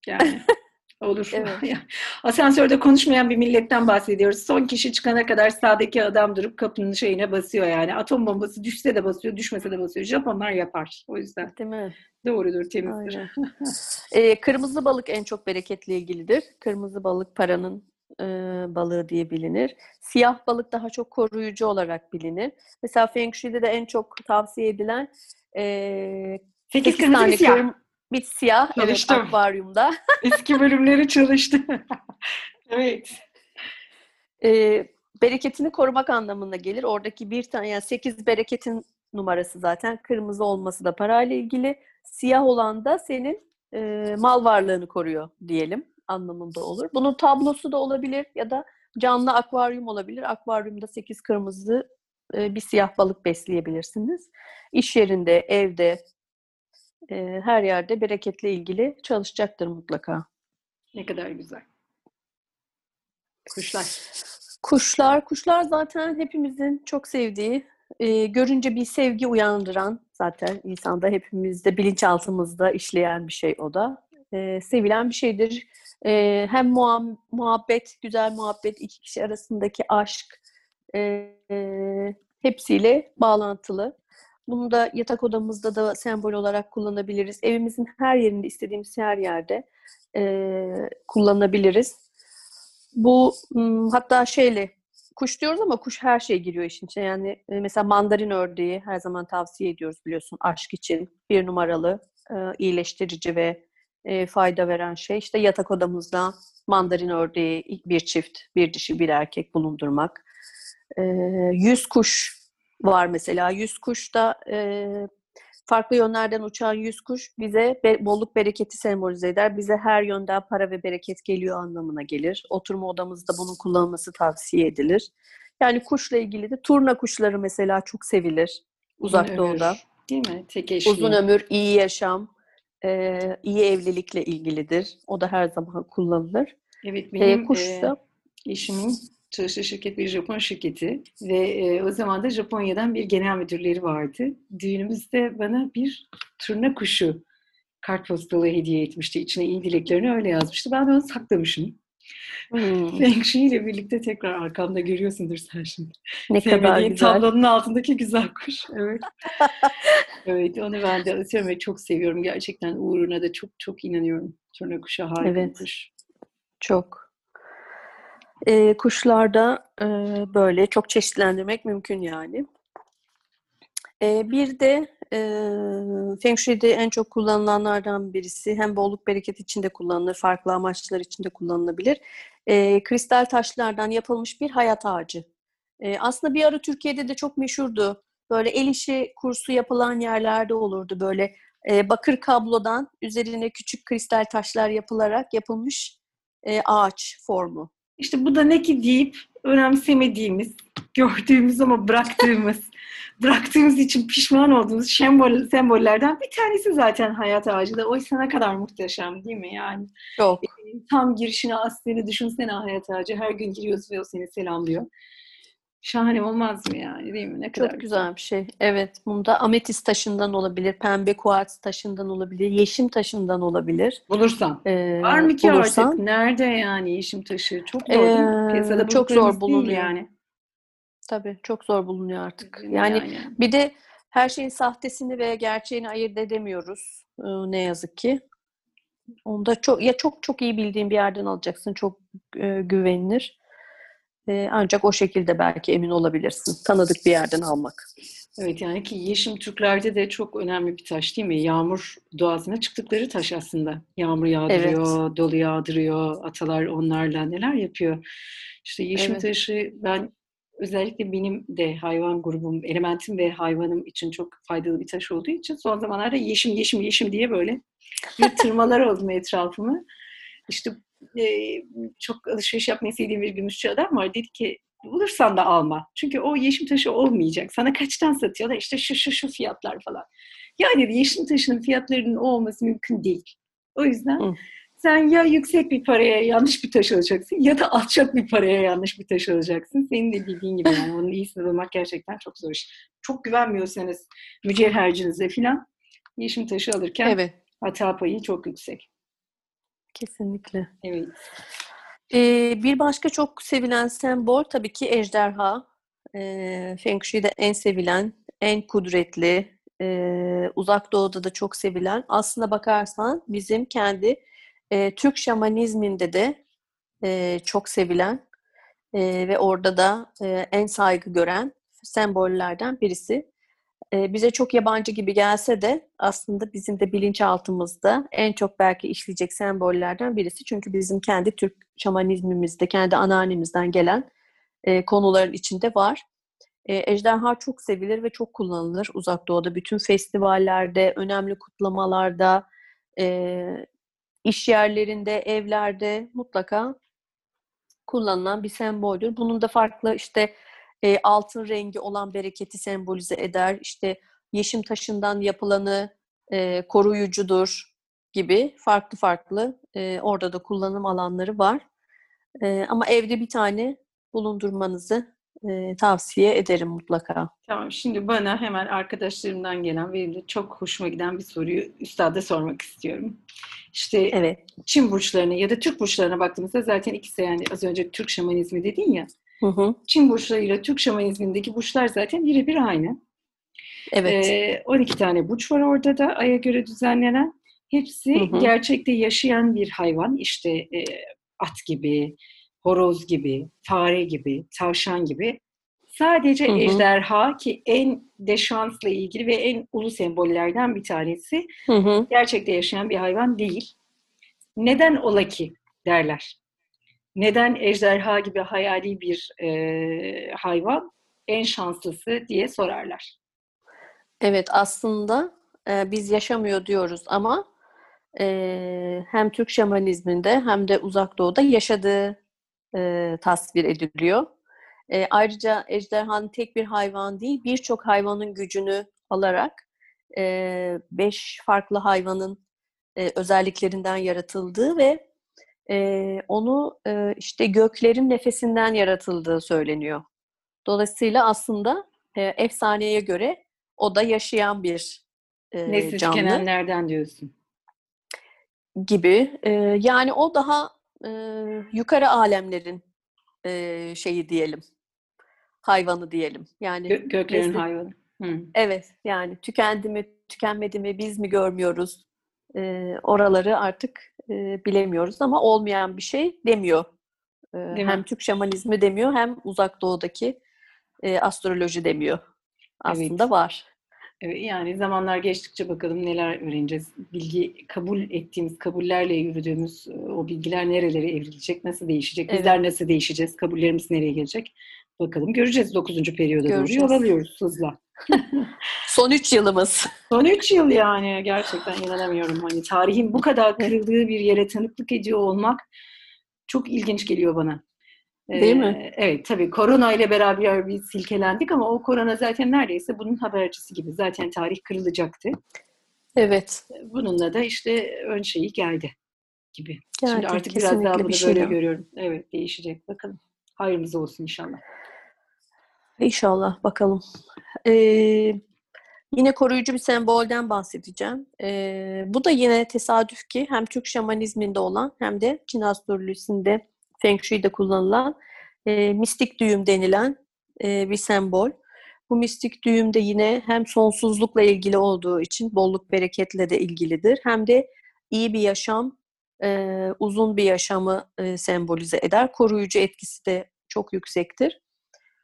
Yani olur. Evet. Asansörde konuşmayan bir milletten bahsediyoruz. Son kişi çıkana kadar sağdaki adam durup kapının şeyine basıyor yani. Atom bombası düşse de basıyor, düşmese de basıyor. Japonlar yapar. O yüzden Değil mi? doğrudur, temizdir. E, kırmızı balık en çok bereketle ilgilidir. Kırmızı balık paranın e, balığı diye bilinir. Siyah balık daha çok koruyucu olarak bilinir. Mesela Feng Shui'de de en çok tavsiye edilen e, Sekiz 8 kırmızı tane bir siyah. kırm- bir siyah evet, Çalıştım. akvaryumda. Eski bölümleri çalıştı. evet. e, bereketini korumak anlamına gelir. Oradaki bir tane yani 8 bereketin numarası zaten. Kırmızı olması da parayla ilgili. Siyah olan da senin e, mal varlığını koruyor diyelim anlamında olur. Bunun tablosu da olabilir ya da canlı akvaryum olabilir. Akvaryumda 8 kırmızı e, bir siyah balık besleyebilirsiniz. İş yerinde, evde, e, her yerde bereketle ilgili çalışacaktır mutlaka. Ne kadar güzel. Kuşlar. Kuşlar, kuşlar zaten hepimizin çok sevdiği, e, görünce bir sevgi uyandıran zaten insanda hepimizde bilinçaltımızda işleyen bir şey o da. E, sevilen bir şeydir. E, hem muhabbet, güzel muhabbet, iki kişi arasındaki aşk e, e, hepsiyle bağlantılı. Bunu da yatak odamızda da sembol olarak kullanabiliriz. Evimizin her yerinde, istediğimiz her yerde e, kullanabiliriz. Bu hatta şeyle kuş diyoruz ama kuş her şey giriyor işin içine. Yani e, mesela mandarin ördeği her zaman tavsiye ediyoruz biliyorsun aşk için bir numaralı e, iyileştirici ve e, fayda veren şey. İşte yatak odamızda mandarin ördeği bir çift, bir dişi, bir erkek bulundurmak. E, yüz kuş var mesela. Yüz kuş da e, farklı yönlerden uçan yüz kuş bize be- bolluk bereketi sembolize eder. Bize her yönden para ve bereket geliyor anlamına gelir. Oturma odamızda bunun kullanılması tavsiye edilir. Yani kuşla ilgili de turna kuşları mesela çok sevilir uzak Uzun doğuda. ömür, Değil mi? Tek eşli. Uzun ömür, iyi yaşam, e, iyi evlilikle ilgilidir. O da her zaman kullanılır. Evet E, benim kuş e, da eşimin çalıştığı şirket bir Japon şirketi ve e, o zaman da Japonya'dan bir genel müdürleri vardı. Düğünümüzde bana bir turna kuşu kartpostalı hediye etmişti. İçine iyi dileklerini öyle yazmıştı. Ben de onu saklamışım. Hmm, Feng Shui ile birlikte tekrar arkamda görüyorsundur sen şimdi. ne kadar güzel. tablonun altındaki güzel kuş. Evet. evet onu ben de atıyorum ve çok seviyorum. Gerçekten uğruna da çok çok inanıyorum. Turna kuşu harika Evet. kuş. Çok. Ee, kuşlarda e, böyle çok çeşitlendirmek mümkün yani. Ee, bir de e, Feng Shui'de en çok kullanılanlardan birisi hem bolluk bereket için de kullanılır, farklı amaçlar için de kullanılabilir. Ee, kristal taşlardan yapılmış bir hayat ağacı. Ee, aslında bir ara Türkiye'de de çok meşhurdu. Böyle el işi kursu yapılan yerlerde olurdu. Böyle e, bakır kablodan üzerine küçük kristal taşlar yapılarak yapılmış e, ağaç formu. İşte bu da ne ki deyip önemsemediğimiz, gördüğümüz ama bıraktığımız, bıraktığımız için pişman olduğumuz sembol, sembollerden bir tanesi zaten hayat ağacı da. Oysa ne kadar muhteşem değil mi yani? Çok. Tam girişine astığını düşünsene hayat ağacı. Her gün giriyorsun ve o seni selamlıyor. Şahane olmaz mı yani değil mi? Ne kadar Çok güzel bir şey. Evet, bunda ametist taşından olabilir, pembe kuartz taşından olabilir, yeşim taşından olabilir. Bulursan. Ee, Var mı ki bulursan. artık? Nerede yani yeşim taşı? Çok zor değil? Ee, Piyasada çok zor bulunuyor. yani. Tabii çok zor bulunuyor artık. Mi Yani bir de her şeyin sahtesini ve gerçeğini ayırt edemiyoruz ee, ne yazık ki. Onda çok ya çok çok iyi bildiğin bir yerden alacaksın, çok e, güvenilir. Ee, ancak o şekilde belki emin olabilirsin. Tanıdık bir yerden almak. Evet yani ki yeşim Türklerde de çok önemli bir taş değil mi? Yağmur doğasına çıktıkları taş aslında. Yağmur yağdırıyor, dolu yağdırıyor, atalar onlarla neler yapıyor. İşte yeşim Evet. taşı ben özellikle benim de hayvan grubum, elementim ve hayvanım için çok faydalı bir taş olduğu için son zamanlarda yeşim yeşim yeşim diye böyle bir tırmalar oldum etrafımı. İşte e, çok alışveriş yapmayı sevdiğim bir gümüşçü adam var. Dedi ki bulursan da alma. Çünkü o yeşim taşı olmayacak. Sana kaçtan satıyorlar? İşte şu şu şu fiyatlar falan. Ya dedi yeşim taşının fiyatlarının o olması mümkün değil. O yüzden Hı. sen ya yüksek bir paraya yanlış bir taş alacaksın ya da alçak bir paraya yanlış bir taş alacaksın. Senin de bildiğin gibi yani onun iyisini bulmak gerçekten çok zor iş. Çok güvenmiyorsanız mücevhercinize filan yeşim taşı alırken Evet, hata payı çok yüksek. Kesinlikle. Evet. Ee, bir başka çok sevilen sembol tabii ki ejderha. Ee, Feng Shui'de en sevilen, en kudretli, e, Uzak Doğu'da da çok sevilen. Aslına bakarsan bizim kendi e, Türk şamanizminde de e, çok sevilen e, ve orada da e, en saygı gören sembollerden birisi. Bize çok yabancı gibi gelse de aslında bizim de bilinçaltımızda en çok belki işleyecek sembollerden birisi. Çünkü bizim kendi Türk şamanizmimizde, kendi anneannemizden gelen konuların içinde var. Ejderha çok sevilir ve çok kullanılır Uzak Doğu'da. Bütün festivallerde, önemli kutlamalarda, iş yerlerinde, evlerde mutlaka kullanılan bir semboldür. Bunun da farklı işte e, altın rengi olan bereketi sembolize eder. İşte yeşim taşından yapılanı e, koruyucudur gibi farklı farklı e, orada da kullanım alanları var. E, ama evde bir tane bulundurmanızı e, tavsiye ederim mutlaka. Tamam şimdi bana hemen arkadaşlarımdan gelen ve çok hoşuma giden bir soruyu üstada sormak istiyorum. İşte Evet. Çin burçlarına ya da Türk burçlarına baktığımızda zaten ikisi yani az önce Türk şamanizmi dedin ya. Hı hı. Çin burçlarıyla Türk şamanizmindeki burçlar zaten birebir aynı. Evet. Ee, 12 tane burç var orada da Ay'a göre düzenlenen. Hepsi Hı hı. gerçekte yaşayan bir hayvan. İşte e, at gibi, horoz gibi, fare gibi, tavşan gibi. Sadece Hı hı. ejderha ki en deşansla ilgili ve en ulu sembollerden bir tanesi Hı hı. gerçekte yaşayan bir hayvan değil. Neden ola ki derler. Neden ejderha gibi hayali bir e, hayvan en şanslısı diye sorarlar. Evet aslında e, biz yaşamıyor diyoruz ama e, hem Türk şamanizminde hem de Uzak Doğu'da yaşadığı e, tasvir ediliyor. E, ayrıca ejderhanın tek bir hayvan değil, birçok hayvanın gücünü alarak e, beş farklı hayvanın e, özelliklerinden yaratıldığı ve e, onu e, işte göklerin nefesinden yaratıldığı söyleniyor. Dolayısıyla aslında e, efsaneye göre o da yaşayan bir e, Nesli canlı tükenenlerden diyorsun. gibi. E, yani o daha e, yukarı alemlerin e, şeyi diyelim. Hayvanı diyelim. Yani Gö- göklerin nesli- hayvanı. Hı. Evet, yani tükendi mi, tükenmedi mi, biz mi görmüyoruz? Ee, oraları artık e, bilemiyoruz ama olmayan bir şey demiyor. Mi? hem Türk şamanizmi demiyor, hem Uzak Doğu'daki e, astroloji demiyor. Aslında Evet. var. Evet, yani zamanlar geçtikçe bakalım neler öğreneceğiz. Bilgi kabul ettiğimiz, kabullerle yürüdüğümüz e, o bilgiler nerelere evrilecek, nasıl değişecek, Evet. bizler nasıl değişeceğiz, kabullerimiz nereye gelecek? Bakalım göreceğiz 9. periyoda doğru yol alıyoruz hızla. Son üç yılımız. Son 3 yıl yani gerçekten inanamıyorum. Hani tarihin bu kadar kırıldığı bir yere tanıklık ediyor olmak çok ilginç geliyor bana. Değil Ee, mi? Evet tabii korona ile beraber biz silkelendik ama o korona zaten neredeyse bunun habercisi gibi. Zaten tarih kırılacaktı. Evet. Bununla da işte ön şeyi geldi gibi. Geldi, Şimdi artık biraz daha bunu bir böyle şeyle. görüyorum. Evet değişecek. Bakalım. Hayrımız olsun inşallah. İnşallah bakalım. Ee, yine koruyucu bir sembolden bahsedeceğim. Ee, bu da yine tesadüf ki hem Türk şamanizminde olan hem de Çin astrolojisinde Feng Shui'de kullanılan e, mistik düğüm denilen e, bir sembol. Bu mistik düğüm de yine hem sonsuzlukla ilgili olduğu için bolluk bereketle de ilgilidir. Hem de iyi bir yaşam, e, uzun bir yaşamı e, sembolize eder. Koruyucu etkisi de çok yüksektir.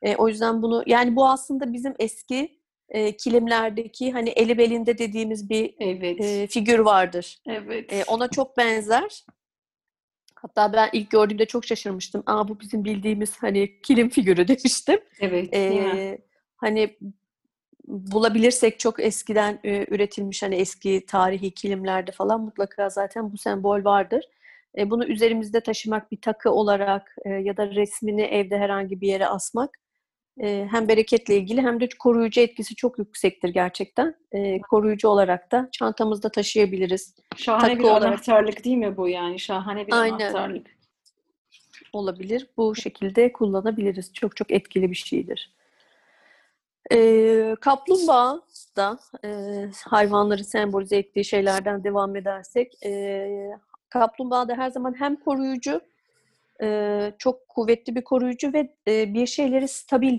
E, o yüzden bunu yani bu aslında bizim eski e, kilimlerdeki hani eli belinde dediğimiz bir Evet. e, figür vardır. evet. E, ona çok benzer. Hatta ben ilk gördüğümde çok şaşırmıştım. Aa bu bizim bildiğimiz hani kilim figürü demiştim. evet. E, hani bulabilirsek çok eskiden e, üretilmiş hani eski tarihi kilimlerde falan mutlaka zaten bu sembol vardır. E, bunu üzerimizde taşımak bir takı olarak e, ya da resmini evde herhangi bir yere asmak e, hem bereketle ilgili hem de koruyucu etkisi çok yüksektir gerçekten. E, koruyucu olarak da çantamızda taşıyabiliriz. Şahane takı bir olarak. anahtarlık değil mi bu yani? Şahane bir Aynen. anahtarlık. olabilir. Bu şekilde kullanabiliriz. Çok çok etkili bir şeydir. Kaplumbağa da e, hayvanları sembolize ettiği şeylerden devam edersek e, kaplumbağa da her zaman hem koruyucu e, çok kuvvetli bir koruyucu ve e, bir şeyleri stabil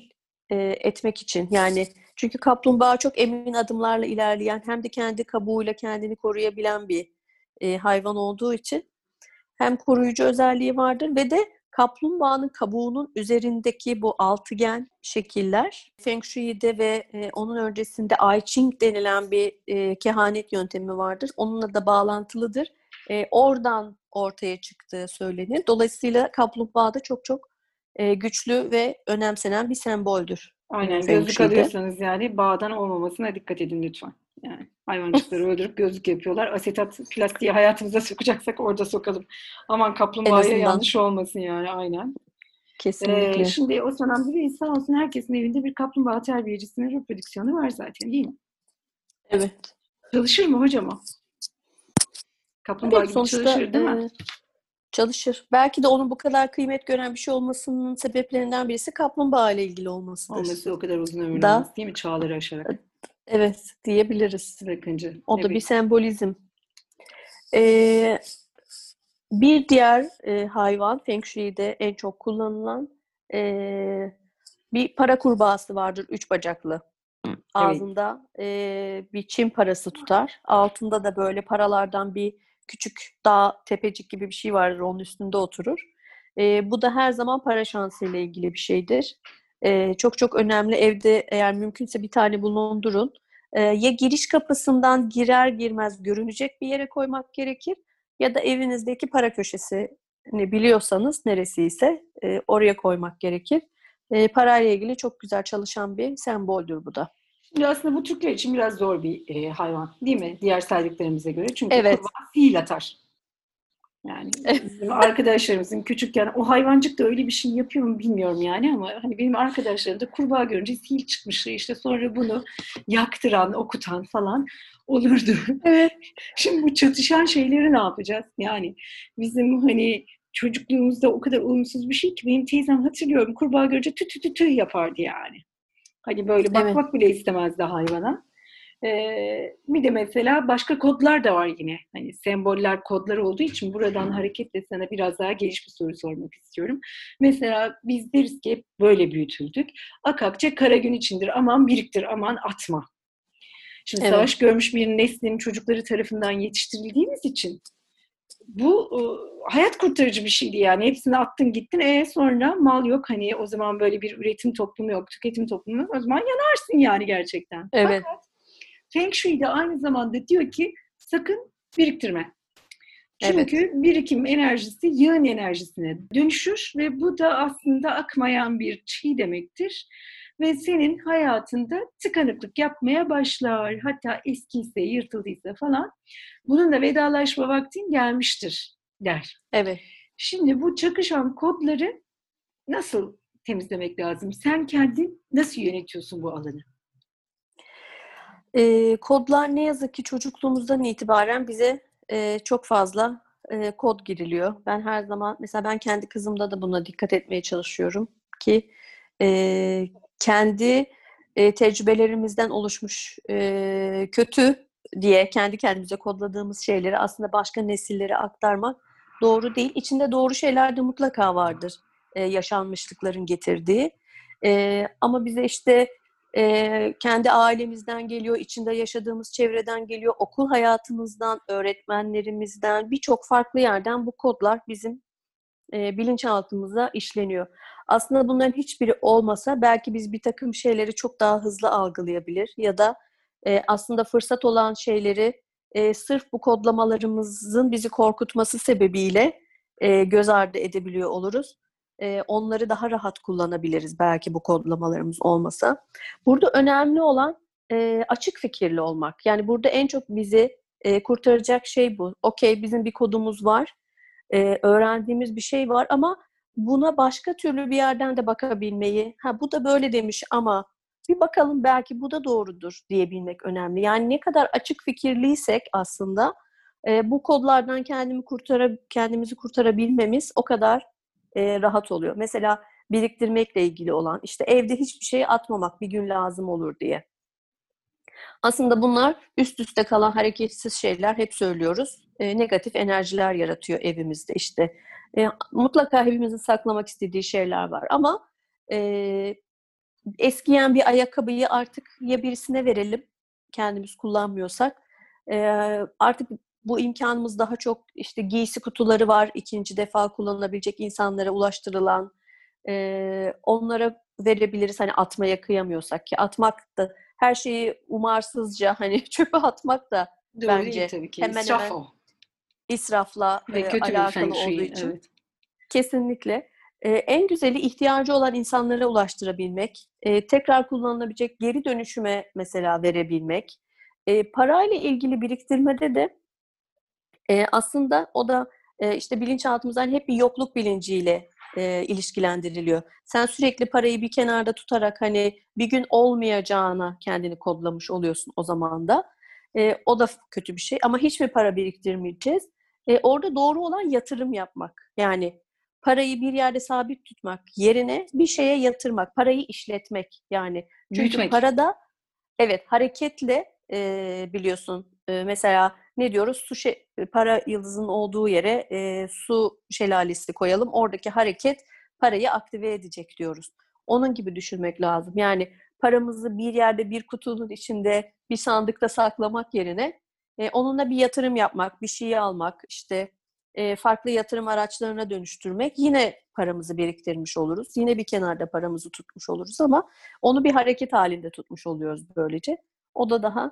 e, etmek için yani çünkü kaplumbağa çok emin adımlarla ilerleyen hem de kendi kabuğuyla kendini koruyabilen bir e, hayvan olduğu için hem koruyucu özelliği vardır ve de kaplumbağanın kabuğunun üzerindeki bu altıgen şekiller Feng Shui'de ve e, onun öncesinde I Ching denilen bir e, kehanet yöntemi vardır. Onunla da bağlantılıdır. E, oradan ortaya çıktığı söylenir. Dolayısıyla kaplumbağa da çok çok e, güçlü ve önemsenen bir semboldür. Aynen Feng gözlük Shui'de. alıyorsanız yani bağdan olmamasına dikkat edin lütfen. Yani hayvancıkları öldürüp gözlük yapıyorlar. Asetat plastiği hayatımıza sokacaksak orada sokalım. Aman kaplumbağaya yanlış olmasın yani aynen. Kesinlikle. Ee, şimdi Osman amca Bey sağ olsun herkesin evinde bir kaplumbağa terbiyecisinin reprodüksiyonu var zaten değil mi? evet. Çalışır mı hocam o? Kaplumbağa Evet, gibi sonuçta çalışır değil mi? e, çalışır. Belki de onun bu kadar kıymet gören bir şey olmasının sebeplerinden birisi kaplumbağa ile ilgili olmasıdır. Olması o kadar uzun ömürlü Da- olması değil mi? Çağları aşarak. Evet, diyebiliriz. Bırakıncı. O da Evet. bir sembolizm. Ee, bir diğer e, hayvan Feng Shui'de en çok kullanılan e, bir para kurbağası vardır, üç bacaklı. Ağzında e, bir çim parası tutar. Altında da böyle paralardan bir küçük dağ, tepecik gibi bir şey vardır, onun üstünde oturur. E, bu da her zaman para şansıyla ilgili bir şeydir. E, çok çok önemli. Evde eğer mümkünse bir tane bulundurun. Ee, ya giriş kapısından girer girmez görünecek bir yere koymak gerekir ya da evinizdeki para köşesini biliyorsanız neresi ise e, oraya koymak gerekir. E, parayla ilgili çok güzel çalışan bir semboldür bu da. Şimdi aslında bu Türkler için biraz zor bir e, hayvan değil mi? Diğer saydıklarımıza göre. Çünkü Evet. kurbağa fiil atar. Yani bizim arkadaşlarımızın küçükken o hayvancık da öyle bir şey yapıyor mu bilmiyorum yani ama hani benim arkadaşlarım da kurbağa görünce fil çıkmıştı işte sonra bunu yaktıran, okutan falan olurdu. Evet. Şimdi bu çatışan şeyleri ne yapacağız? Yani bizim hani çocukluğumuzda o kadar uyumsuz bir şey ki benim teyzem hatırlıyorum kurbağa görünce tü tü tü tü yapardı yani. Hani böyle bakmak bile istemezdi hayvana. Ee, bir de mesela başka kodlar da var yine. Hani semboller, kodlar olduğu için buradan hareketle sana biraz daha geniş bir soru sormak istiyorum. Mesela biz deriz ki hep böyle büyütüldük. Akakçe kara gün içindir. Aman biriktir, aman atma. Şimdi Evet. savaş görmüş bir neslin çocukları tarafından yetiştirildiğimiz için bu e, hayat kurtarıcı bir şeydi yani. Hepsini attın gittin. E sonra mal yok. Hani o zaman böyle bir üretim toplumu yok, tüketim toplumu yok. O zaman yanarsın yani gerçekten. Evet. Fakat Feng Shui de aynı zamanda diyor ki sakın biriktirme. Çünkü birikim enerjisi yığın enerjisine dönüşür ve bu da aslında akmayan bir çiğ demektir. Ve senin hayatında tıkanıklık yapmaya başlar. Hatta eskiyse, yırtıldıysa falan. Bununla vedalaşma vaktin gelmiştir der. Evet. Şimdi bu çakışan kodları nasıl temizlemek lazım? Sen kendin nasıl yönetiyorsun bu alanı? Ee, kodlar ne yazık ki çocukluğumuzdan itibaren bize e, çok fazla e, kod giriliyor. Ben her zaman mesela ben kendi kızımda da buna dikkat etmeye çalışıyorum ki e, kendi e, tecrübelerimizden oluşmuş e, kötü diye kendi kendimize kodladığımız şeyleri aslında başka nesillere aktarmak doğru değil. İçinde doğru şeyler de mutlaka vardır e, yaşanmışlıkların getirdiği. E, ama bize işte e, kendi ailemizden geliyor, içinde yaşadığımız çevreden geliyor, okul hayatımızdan, öğretmenlerimizden, birçok farklı yerden bu kodlar bizim e, bilinçaltımıza işleniyor. Aslında bunların hiçbiri olmasa belki biz bir takım şeyleri çok daha hızlı algılayabilir ya da e, aslında fırsat olan şeyleri e, sırf bu kodlamalarımızın bizi korkutması sebebiyle e, göz ardı edebiliyor oluruz. E, onları daha rahat kullanabiliriz belki bu kodlamalarımız olmasa. Burada önemli olan e, açık fikirli olmak. Yani burada en çok bizi e, kurtaracak şey bu. Okey bizim bir kodumuz var, e, öğrendiğimiz bir şey var ama buna başka türlü bir yerden de bakabilmeyi, ha bu da böyle demiş ama bir bakalım belki bu da doğrudur diyebilmek önemli. Yani ne kadar açık fikirliysek aslında e, bu kodlardan kendimi kurtara, kendimizi kurtarabilmemiz o kadar e, rahat oluyor. Mesela biriktirmekle ilgili olan işte evde hiçbir şey atmamak bir gün lazım olur diye. Aslında bunlar üst üste kalan hareketsiz şeyler hep söylüyoruz. E, negatif enerjiler yaratıyor evimizde işte. E, mutlaka hepimizin saklamak istediği şeyler var ama e, eskiyen bir ayakkabıyı artık ya birisine verelim kendimiz kullanmıyorsak e, artık bu imkanımız daha çok işte giysi kutuları var ikinci defa kullanılabilecek insanlara ulaştırılan e, onlara verebiliriz hani atmaya kıyamıyorsak ki atmak da her şeyi umarsızca hani çöpe atmak da Doğru Bence değil tabii ki. hemen İsraf hemen o. israfla Ve e, kötü alakalı olduğu için Evet. Kesinlikle. Ee, en güzeli ihtiyacı olan insanlara ulaştırabilmek, e, tekrar kullanılabilecek geri dönüşüme mesela verebilmek. E, parayla ilgili biriktirmede de e, aslında o da e, işte bilinçaltımızdan hep bir yokluk bilinciyle e, ilişkilendiriliyor. Sen sürekli parayı bir kenarda tutarak hani bir gün olmayacağına kendini kodlamış oluyorsun o zaman da. E, o da kötü bir şey ama hiç mi para biriktirmeyeceğiz? E, orada doğru olan yatırım yapmak. Yani parayı bir yerde sabit tutmak yerine bir şeye yatırmak, parayı işletmek yani. Çünkü Büyütmek. parada evet hareketle e, biliyorsun e, mesela ne diyoruz su şe- para yıldızının olduğu yere e, su şelalesi koyalım oradaki hareket parayı aktive edecek diyoruz. Onun gibi düşünmek lazım. Yani paramızı bir yerde bir kutunun içinde bir sandıkta saklamak yerine e, onunla bir yatırım yapmak, bir şeyi almak, işte e, farklı yatırım araçlarına dönüştürmek yine paramızı biriktirmiş oluruz. Yine bir kenarda paramızı tutmuş oluruz ama onu bir hareket halinde tutmuş oluyoruz böylece. O da daha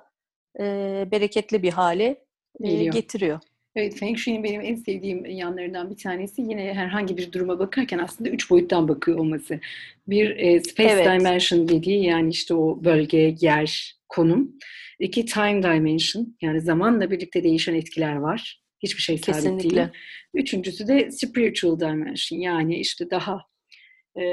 e, bereketli bir hale e, getiriyor. Evet, Feng Shui'nin benim en sevdiğim yanlarından bir tanesi yine herhangi bir duruma bakarken aslında üç boyuttan bakıyor olması. Bir e, space Evet. dimension dediği yani işte o bölge, yer, konum. İki time dimension yani zamanla birlikte değişen etkiler var. Hiçbir şey sabit değil. Kesinlikle. Üçüncüsü de spiritual dimension yani işte daha e,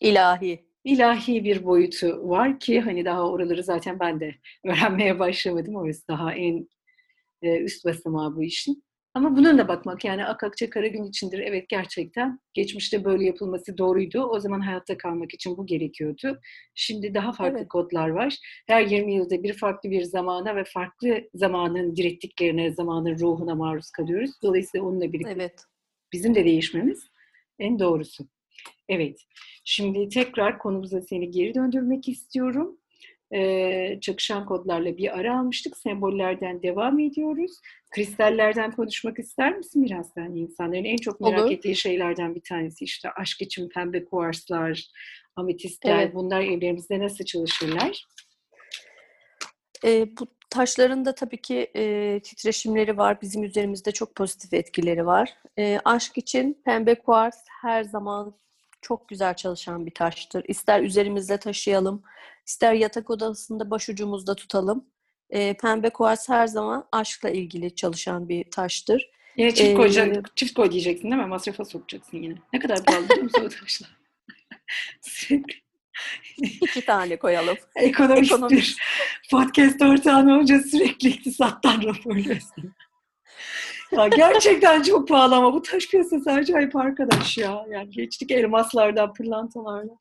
İlahi. İlahi bir boyutu var ki hani daha oraları zaten ben de öğrenmeye başlamadım. Orası daha en e, üst basamağı bu işin. Ama bunun da bakmak yani Akakça kara gün içindir. Evet gerçekten geçmişte böyle yapılması doğruydu. O zaman hayatta kalmak için bu gerekiyordu. Şimdi daha farklı Evet. kodlar var. Her 20 yılda bir farklı bir zamana ve farklı zamanın direktiflerine, zamanın ruhuna maruz kalıyoruz. Dolayısıyla onunla birlikte Evet. bizim de değişmemiz en doğrusu. Evet. Şimdi tekrar konumuza seni geri döndürmek istiyorum. Ee, çakışan kodlarla bir ara almıştık. Sembollerden devam ediyoruz. Kristallerden konuşmak ister misin biraz sen? İnsanların en çok merak Olur. ettiği şeylerden bir tanesi işte aşk için pembe kuarslar, ametistler. Evet. Bunlar evlerimizde nasıl çalışırlar? E, bu taşların da tabii ki e, titreşimleri var. Bizim üzerimizde çok pozitif etkileri var. E, aşk için pembe kuars her zaman çok güzel çalışan bir taştır. İster üzerimizde taşıyalım, ister yatak odasında başucumuzda tutalım. E, pembe kuars her zaman aşkla ilgili çalışan bir taştır. Yine çift, Ee, koyacak, çift koy diyeceksin değil mi? Masrafa sokacaksın yine. Ne kadar pahalı biliyor musun o taşlar? İki tane koyalım. Ekonomist Ekonomist. bir podcast ortağın olunca sürekli iktisattan raporluyorsun. Ya gerçekten çok pahalı ama bu taş piyasası acayip arkadaş ya. Yani geçtik elmaslardan, pırlantalardan.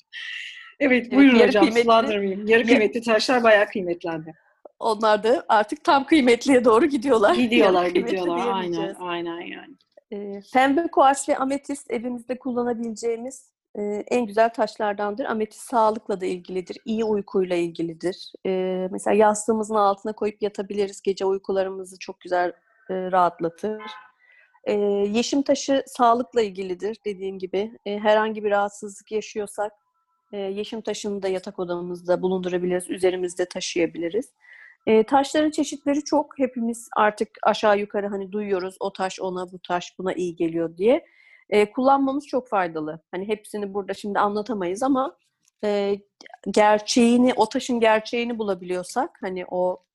Evet buyurun yarı hocam kıymetli- sulandırmayayım. Yarı kıymetli taşlar bayağı kıymetlendi. Onlar da artık tam kıymetliye doğru gidiyorlar. Gidiyorlar gidiyorlar aynen aynen yani. Ee, pembe kuars ve ametist evimizde kullanabileceğimiz e, en güzel taşlardandır. Ametist sağlıkla da ilgilidir, iyi uykuyla ilgilidir. Ee, mesela yastığımızın altına koyup yatabiliriz. Gece uykularımızı çok güzel e, rahatlatır. Ee, yeşim taşı sağlıkla ilgilidir dediğim gibi. Ee, herhangi bir rahatsızlık yaşıyorsak e, yeşim taşını da yatak odamızda bulundurabiliriz, üzerimizde taşıyabiliriz. E, taşların çeşitleri çok. Hepimiz artık aşağı yukarı hani duyuyoruz o taş ona, bu taş buna iyi geliyor diye. E, kullanmamız çok faydalı. Hani hepsini burada şimdi anlatamayız ama e, gerçeğini, o taşın gerçeğini bulabiliyorsak hani o e,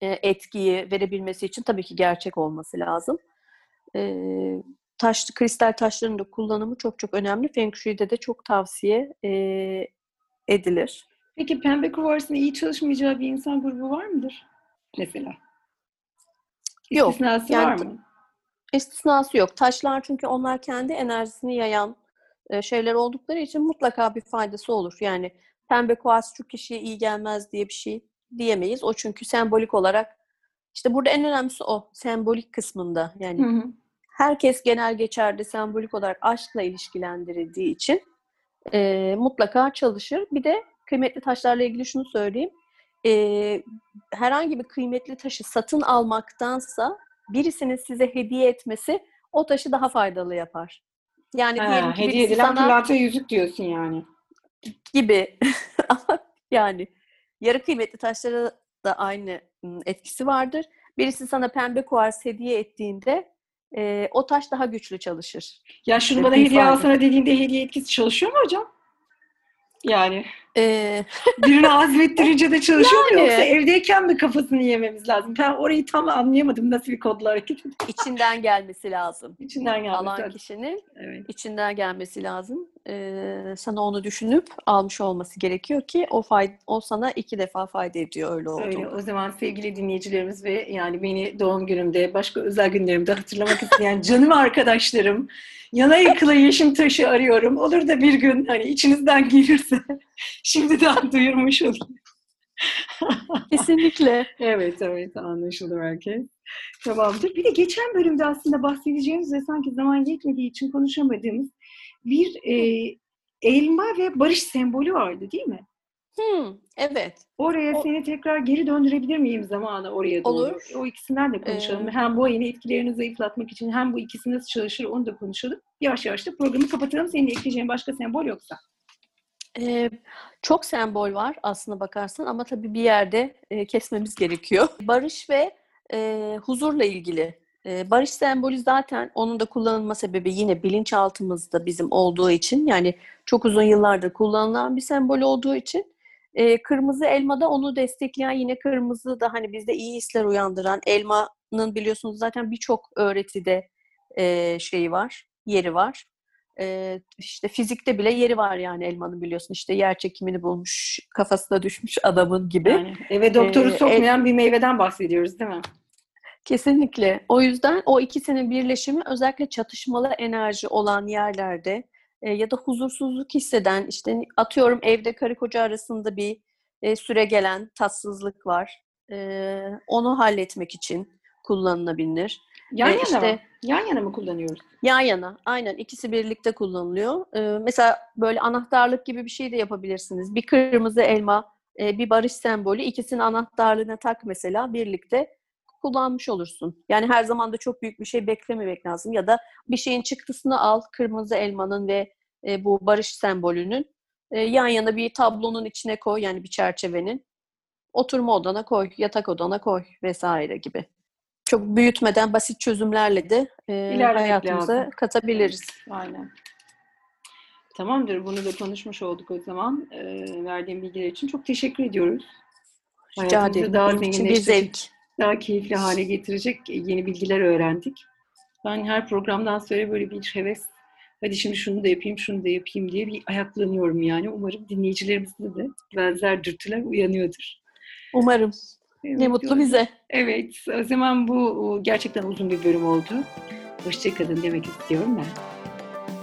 etkiyi verebilmesi için tabii ki gerçek olması lazım. E, taş, kristal taşların da kullanımı çok çok önemli. Feng Shui'de de çok tavsiye e, edilir. Peki pembe kuvarsın iyi çalışmayacağı bir insan grubu var mıdır? Mesela. Yok, İstisnası yani var mı? İstisnası yok. Taşlar çünkü onlar kendi enerjisini yayan e, şeyler oldukları için mutlaka bir faydası olur. Yani pembe kuars şu kişiye iyi gelmez diye bir şey diyemeyiz. O çünkü sembolik olarak işte burada en önemlisi o. Sembolik kısmında. Yani Hı hı. herkes genel geçerde sembolik olarak aşkla ilişkilendirildiği için e, mutlaka çalışır. Bir de kıymetli taşlarla ilgili şunu söyleyeyim. E, herhangi bir kıymetli taşı satın almaktansa birisinin size hediye etmesi o taşı daha faydalı yapar. Yani Ha, diyelim ki hediye edilen sana pırlanta yüzük diyorsun yani. gibi ama yani yarı kıymetli taşlara da aynı etkisi vardır. Birisi sana pembe kuars hediye ettiğinde e, o taş daha güçlü çalışır. Ya şunu bana hediye alsana dediğinde hediye etkisi çalışıyor mu hocam? Yani E, birini azmettirince de çalışıyor mu Yani. yoksa evdeyken mi kafasını yememiz lazım? Ben orayı tam anlayamadım nasıl bir kodla hareket içinden gelmesi lazım. İçinden gelmesi Alan lazım. kişinin Evet. içinden gelmesi lazım. Ee, sana onu düşünüp almış olması gerekiyor ki o fay o sana iki defa fayda ediyor öyle Öyle. olduğunda. O zaman sevgili dinleyicilerimiz ve yani beni doğum günümde, başka özel günlerimde hatırlamak isteyen canım arkadaşlarım, yana yakıla yeşim taşı arıyorum. Olur da bir gün hani içinizden gelirse şimdiden duyurmuş olayım. Kesinlikle. Evet, evet anlaşıldı herkes. Tamamdır. Bir de geçen bölümde aslında bahsedeceğimiz ve sanki zaman yetmediği için konuşamadığımız bir e, elma ve barış sembolü vardı değil mi? Hmm, evet. Oraya O- seni tekrar geri döndürebilir miyim zamanı oraya doğru? Olur. O ikisinden de konuşalım. Ee, hem bu ayın etkilerini zayıflatmak için hem bu ikisi nasıl çalışır onu da konuşalım. Yavaş yavaş da programı kapatalım. Senin ekleyeceğin başka sembol yoksa. Ee, çok sembol var aslına bakarsan ama tabii bir yerde e, kesmemiz gerekiyor. Barış ve e, huzurla ilgili. E, barış sembolü zaten onun da kullanılma sebebi yine bilinçaltımızda bizim olduğu için yani çok uzun yıllardır kullanılan bir sembol olduğu için e, kırmızı elma da onu destekleyen yine kırmızı da hani bizde iyi hisler uyandıran elmanın biliyorsunuz zaten birçok öğretide e, şeyi var, yeri var. Ee, işte fizikte bile yeri var yani elmanın biliyorsun işte yer çekimini bulmuş kafasına düşmüş adamın gibi. Yani eve doktoru Ee, sokmayan bir meyveden bahsediyoruz değil mi? Kesinlikle. O yüzden o ikisinin birleşimi özellikle çatışmalı enerji olan yerlerde e, ya da huzursuzluk hisseden işte atıyorum evde karı koca arasında bir e, süre gelen tatsızlık var. E, onu halletmek için kullanılabilir. Yan E, yana işte- mı? Yan yana mı kullanıyoruz? Yan yana, aynen ikisi birlikte kullanılıyor. Ee, mesela böyle anahtarlık gibi bir şey de yapabilirsiniz. Bir kırmızı elma, e, bir barış sembolü, ikisinin anahtarlığına tak mesela birlikte kullanmış olursun. Yani her zaman da çok büyük bir şey beklememek lazım. Ya da bir şeyin çıktısını al, kırmızı elmanın ve e, bu barış sembolünün e, yan yana bir tablonun içine koy, yani bir çerçevenin. Oturma odana koy, yatak odana koy vesaire gibi. Çok büyütmeden basit çözümlerle de e, İlerlemek hayatımıza lazım. katabiliriz. Aynen. Tamamdır. Bunu da konuşmuş olduk o zaman. Ee, verdiğim bilgiler için çok teşekkür ediyoruz. Rica ederim. daha Benim için bir zevk. Daha keyifli hale getirecek yeni bilgiler öğrendik. Ben her programdan sonra böyle bir heves, hadi şimdi şunu da yapayım, şunu da yapayım diye bir ayaklanıyorum yani. Umarım dinleyicilerimizde de benzer dürtüler uyanıyordur. Umarım. Evet, Ne mutlu bize. Evet, o zaman bu gerçekten uzun bir bölüm oldu. Hoşçakalın demek istiyorum ben.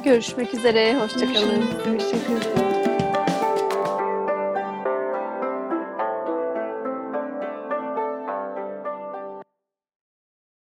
Görüşmek üzere. Hoşçakalın. Hoşçakalın.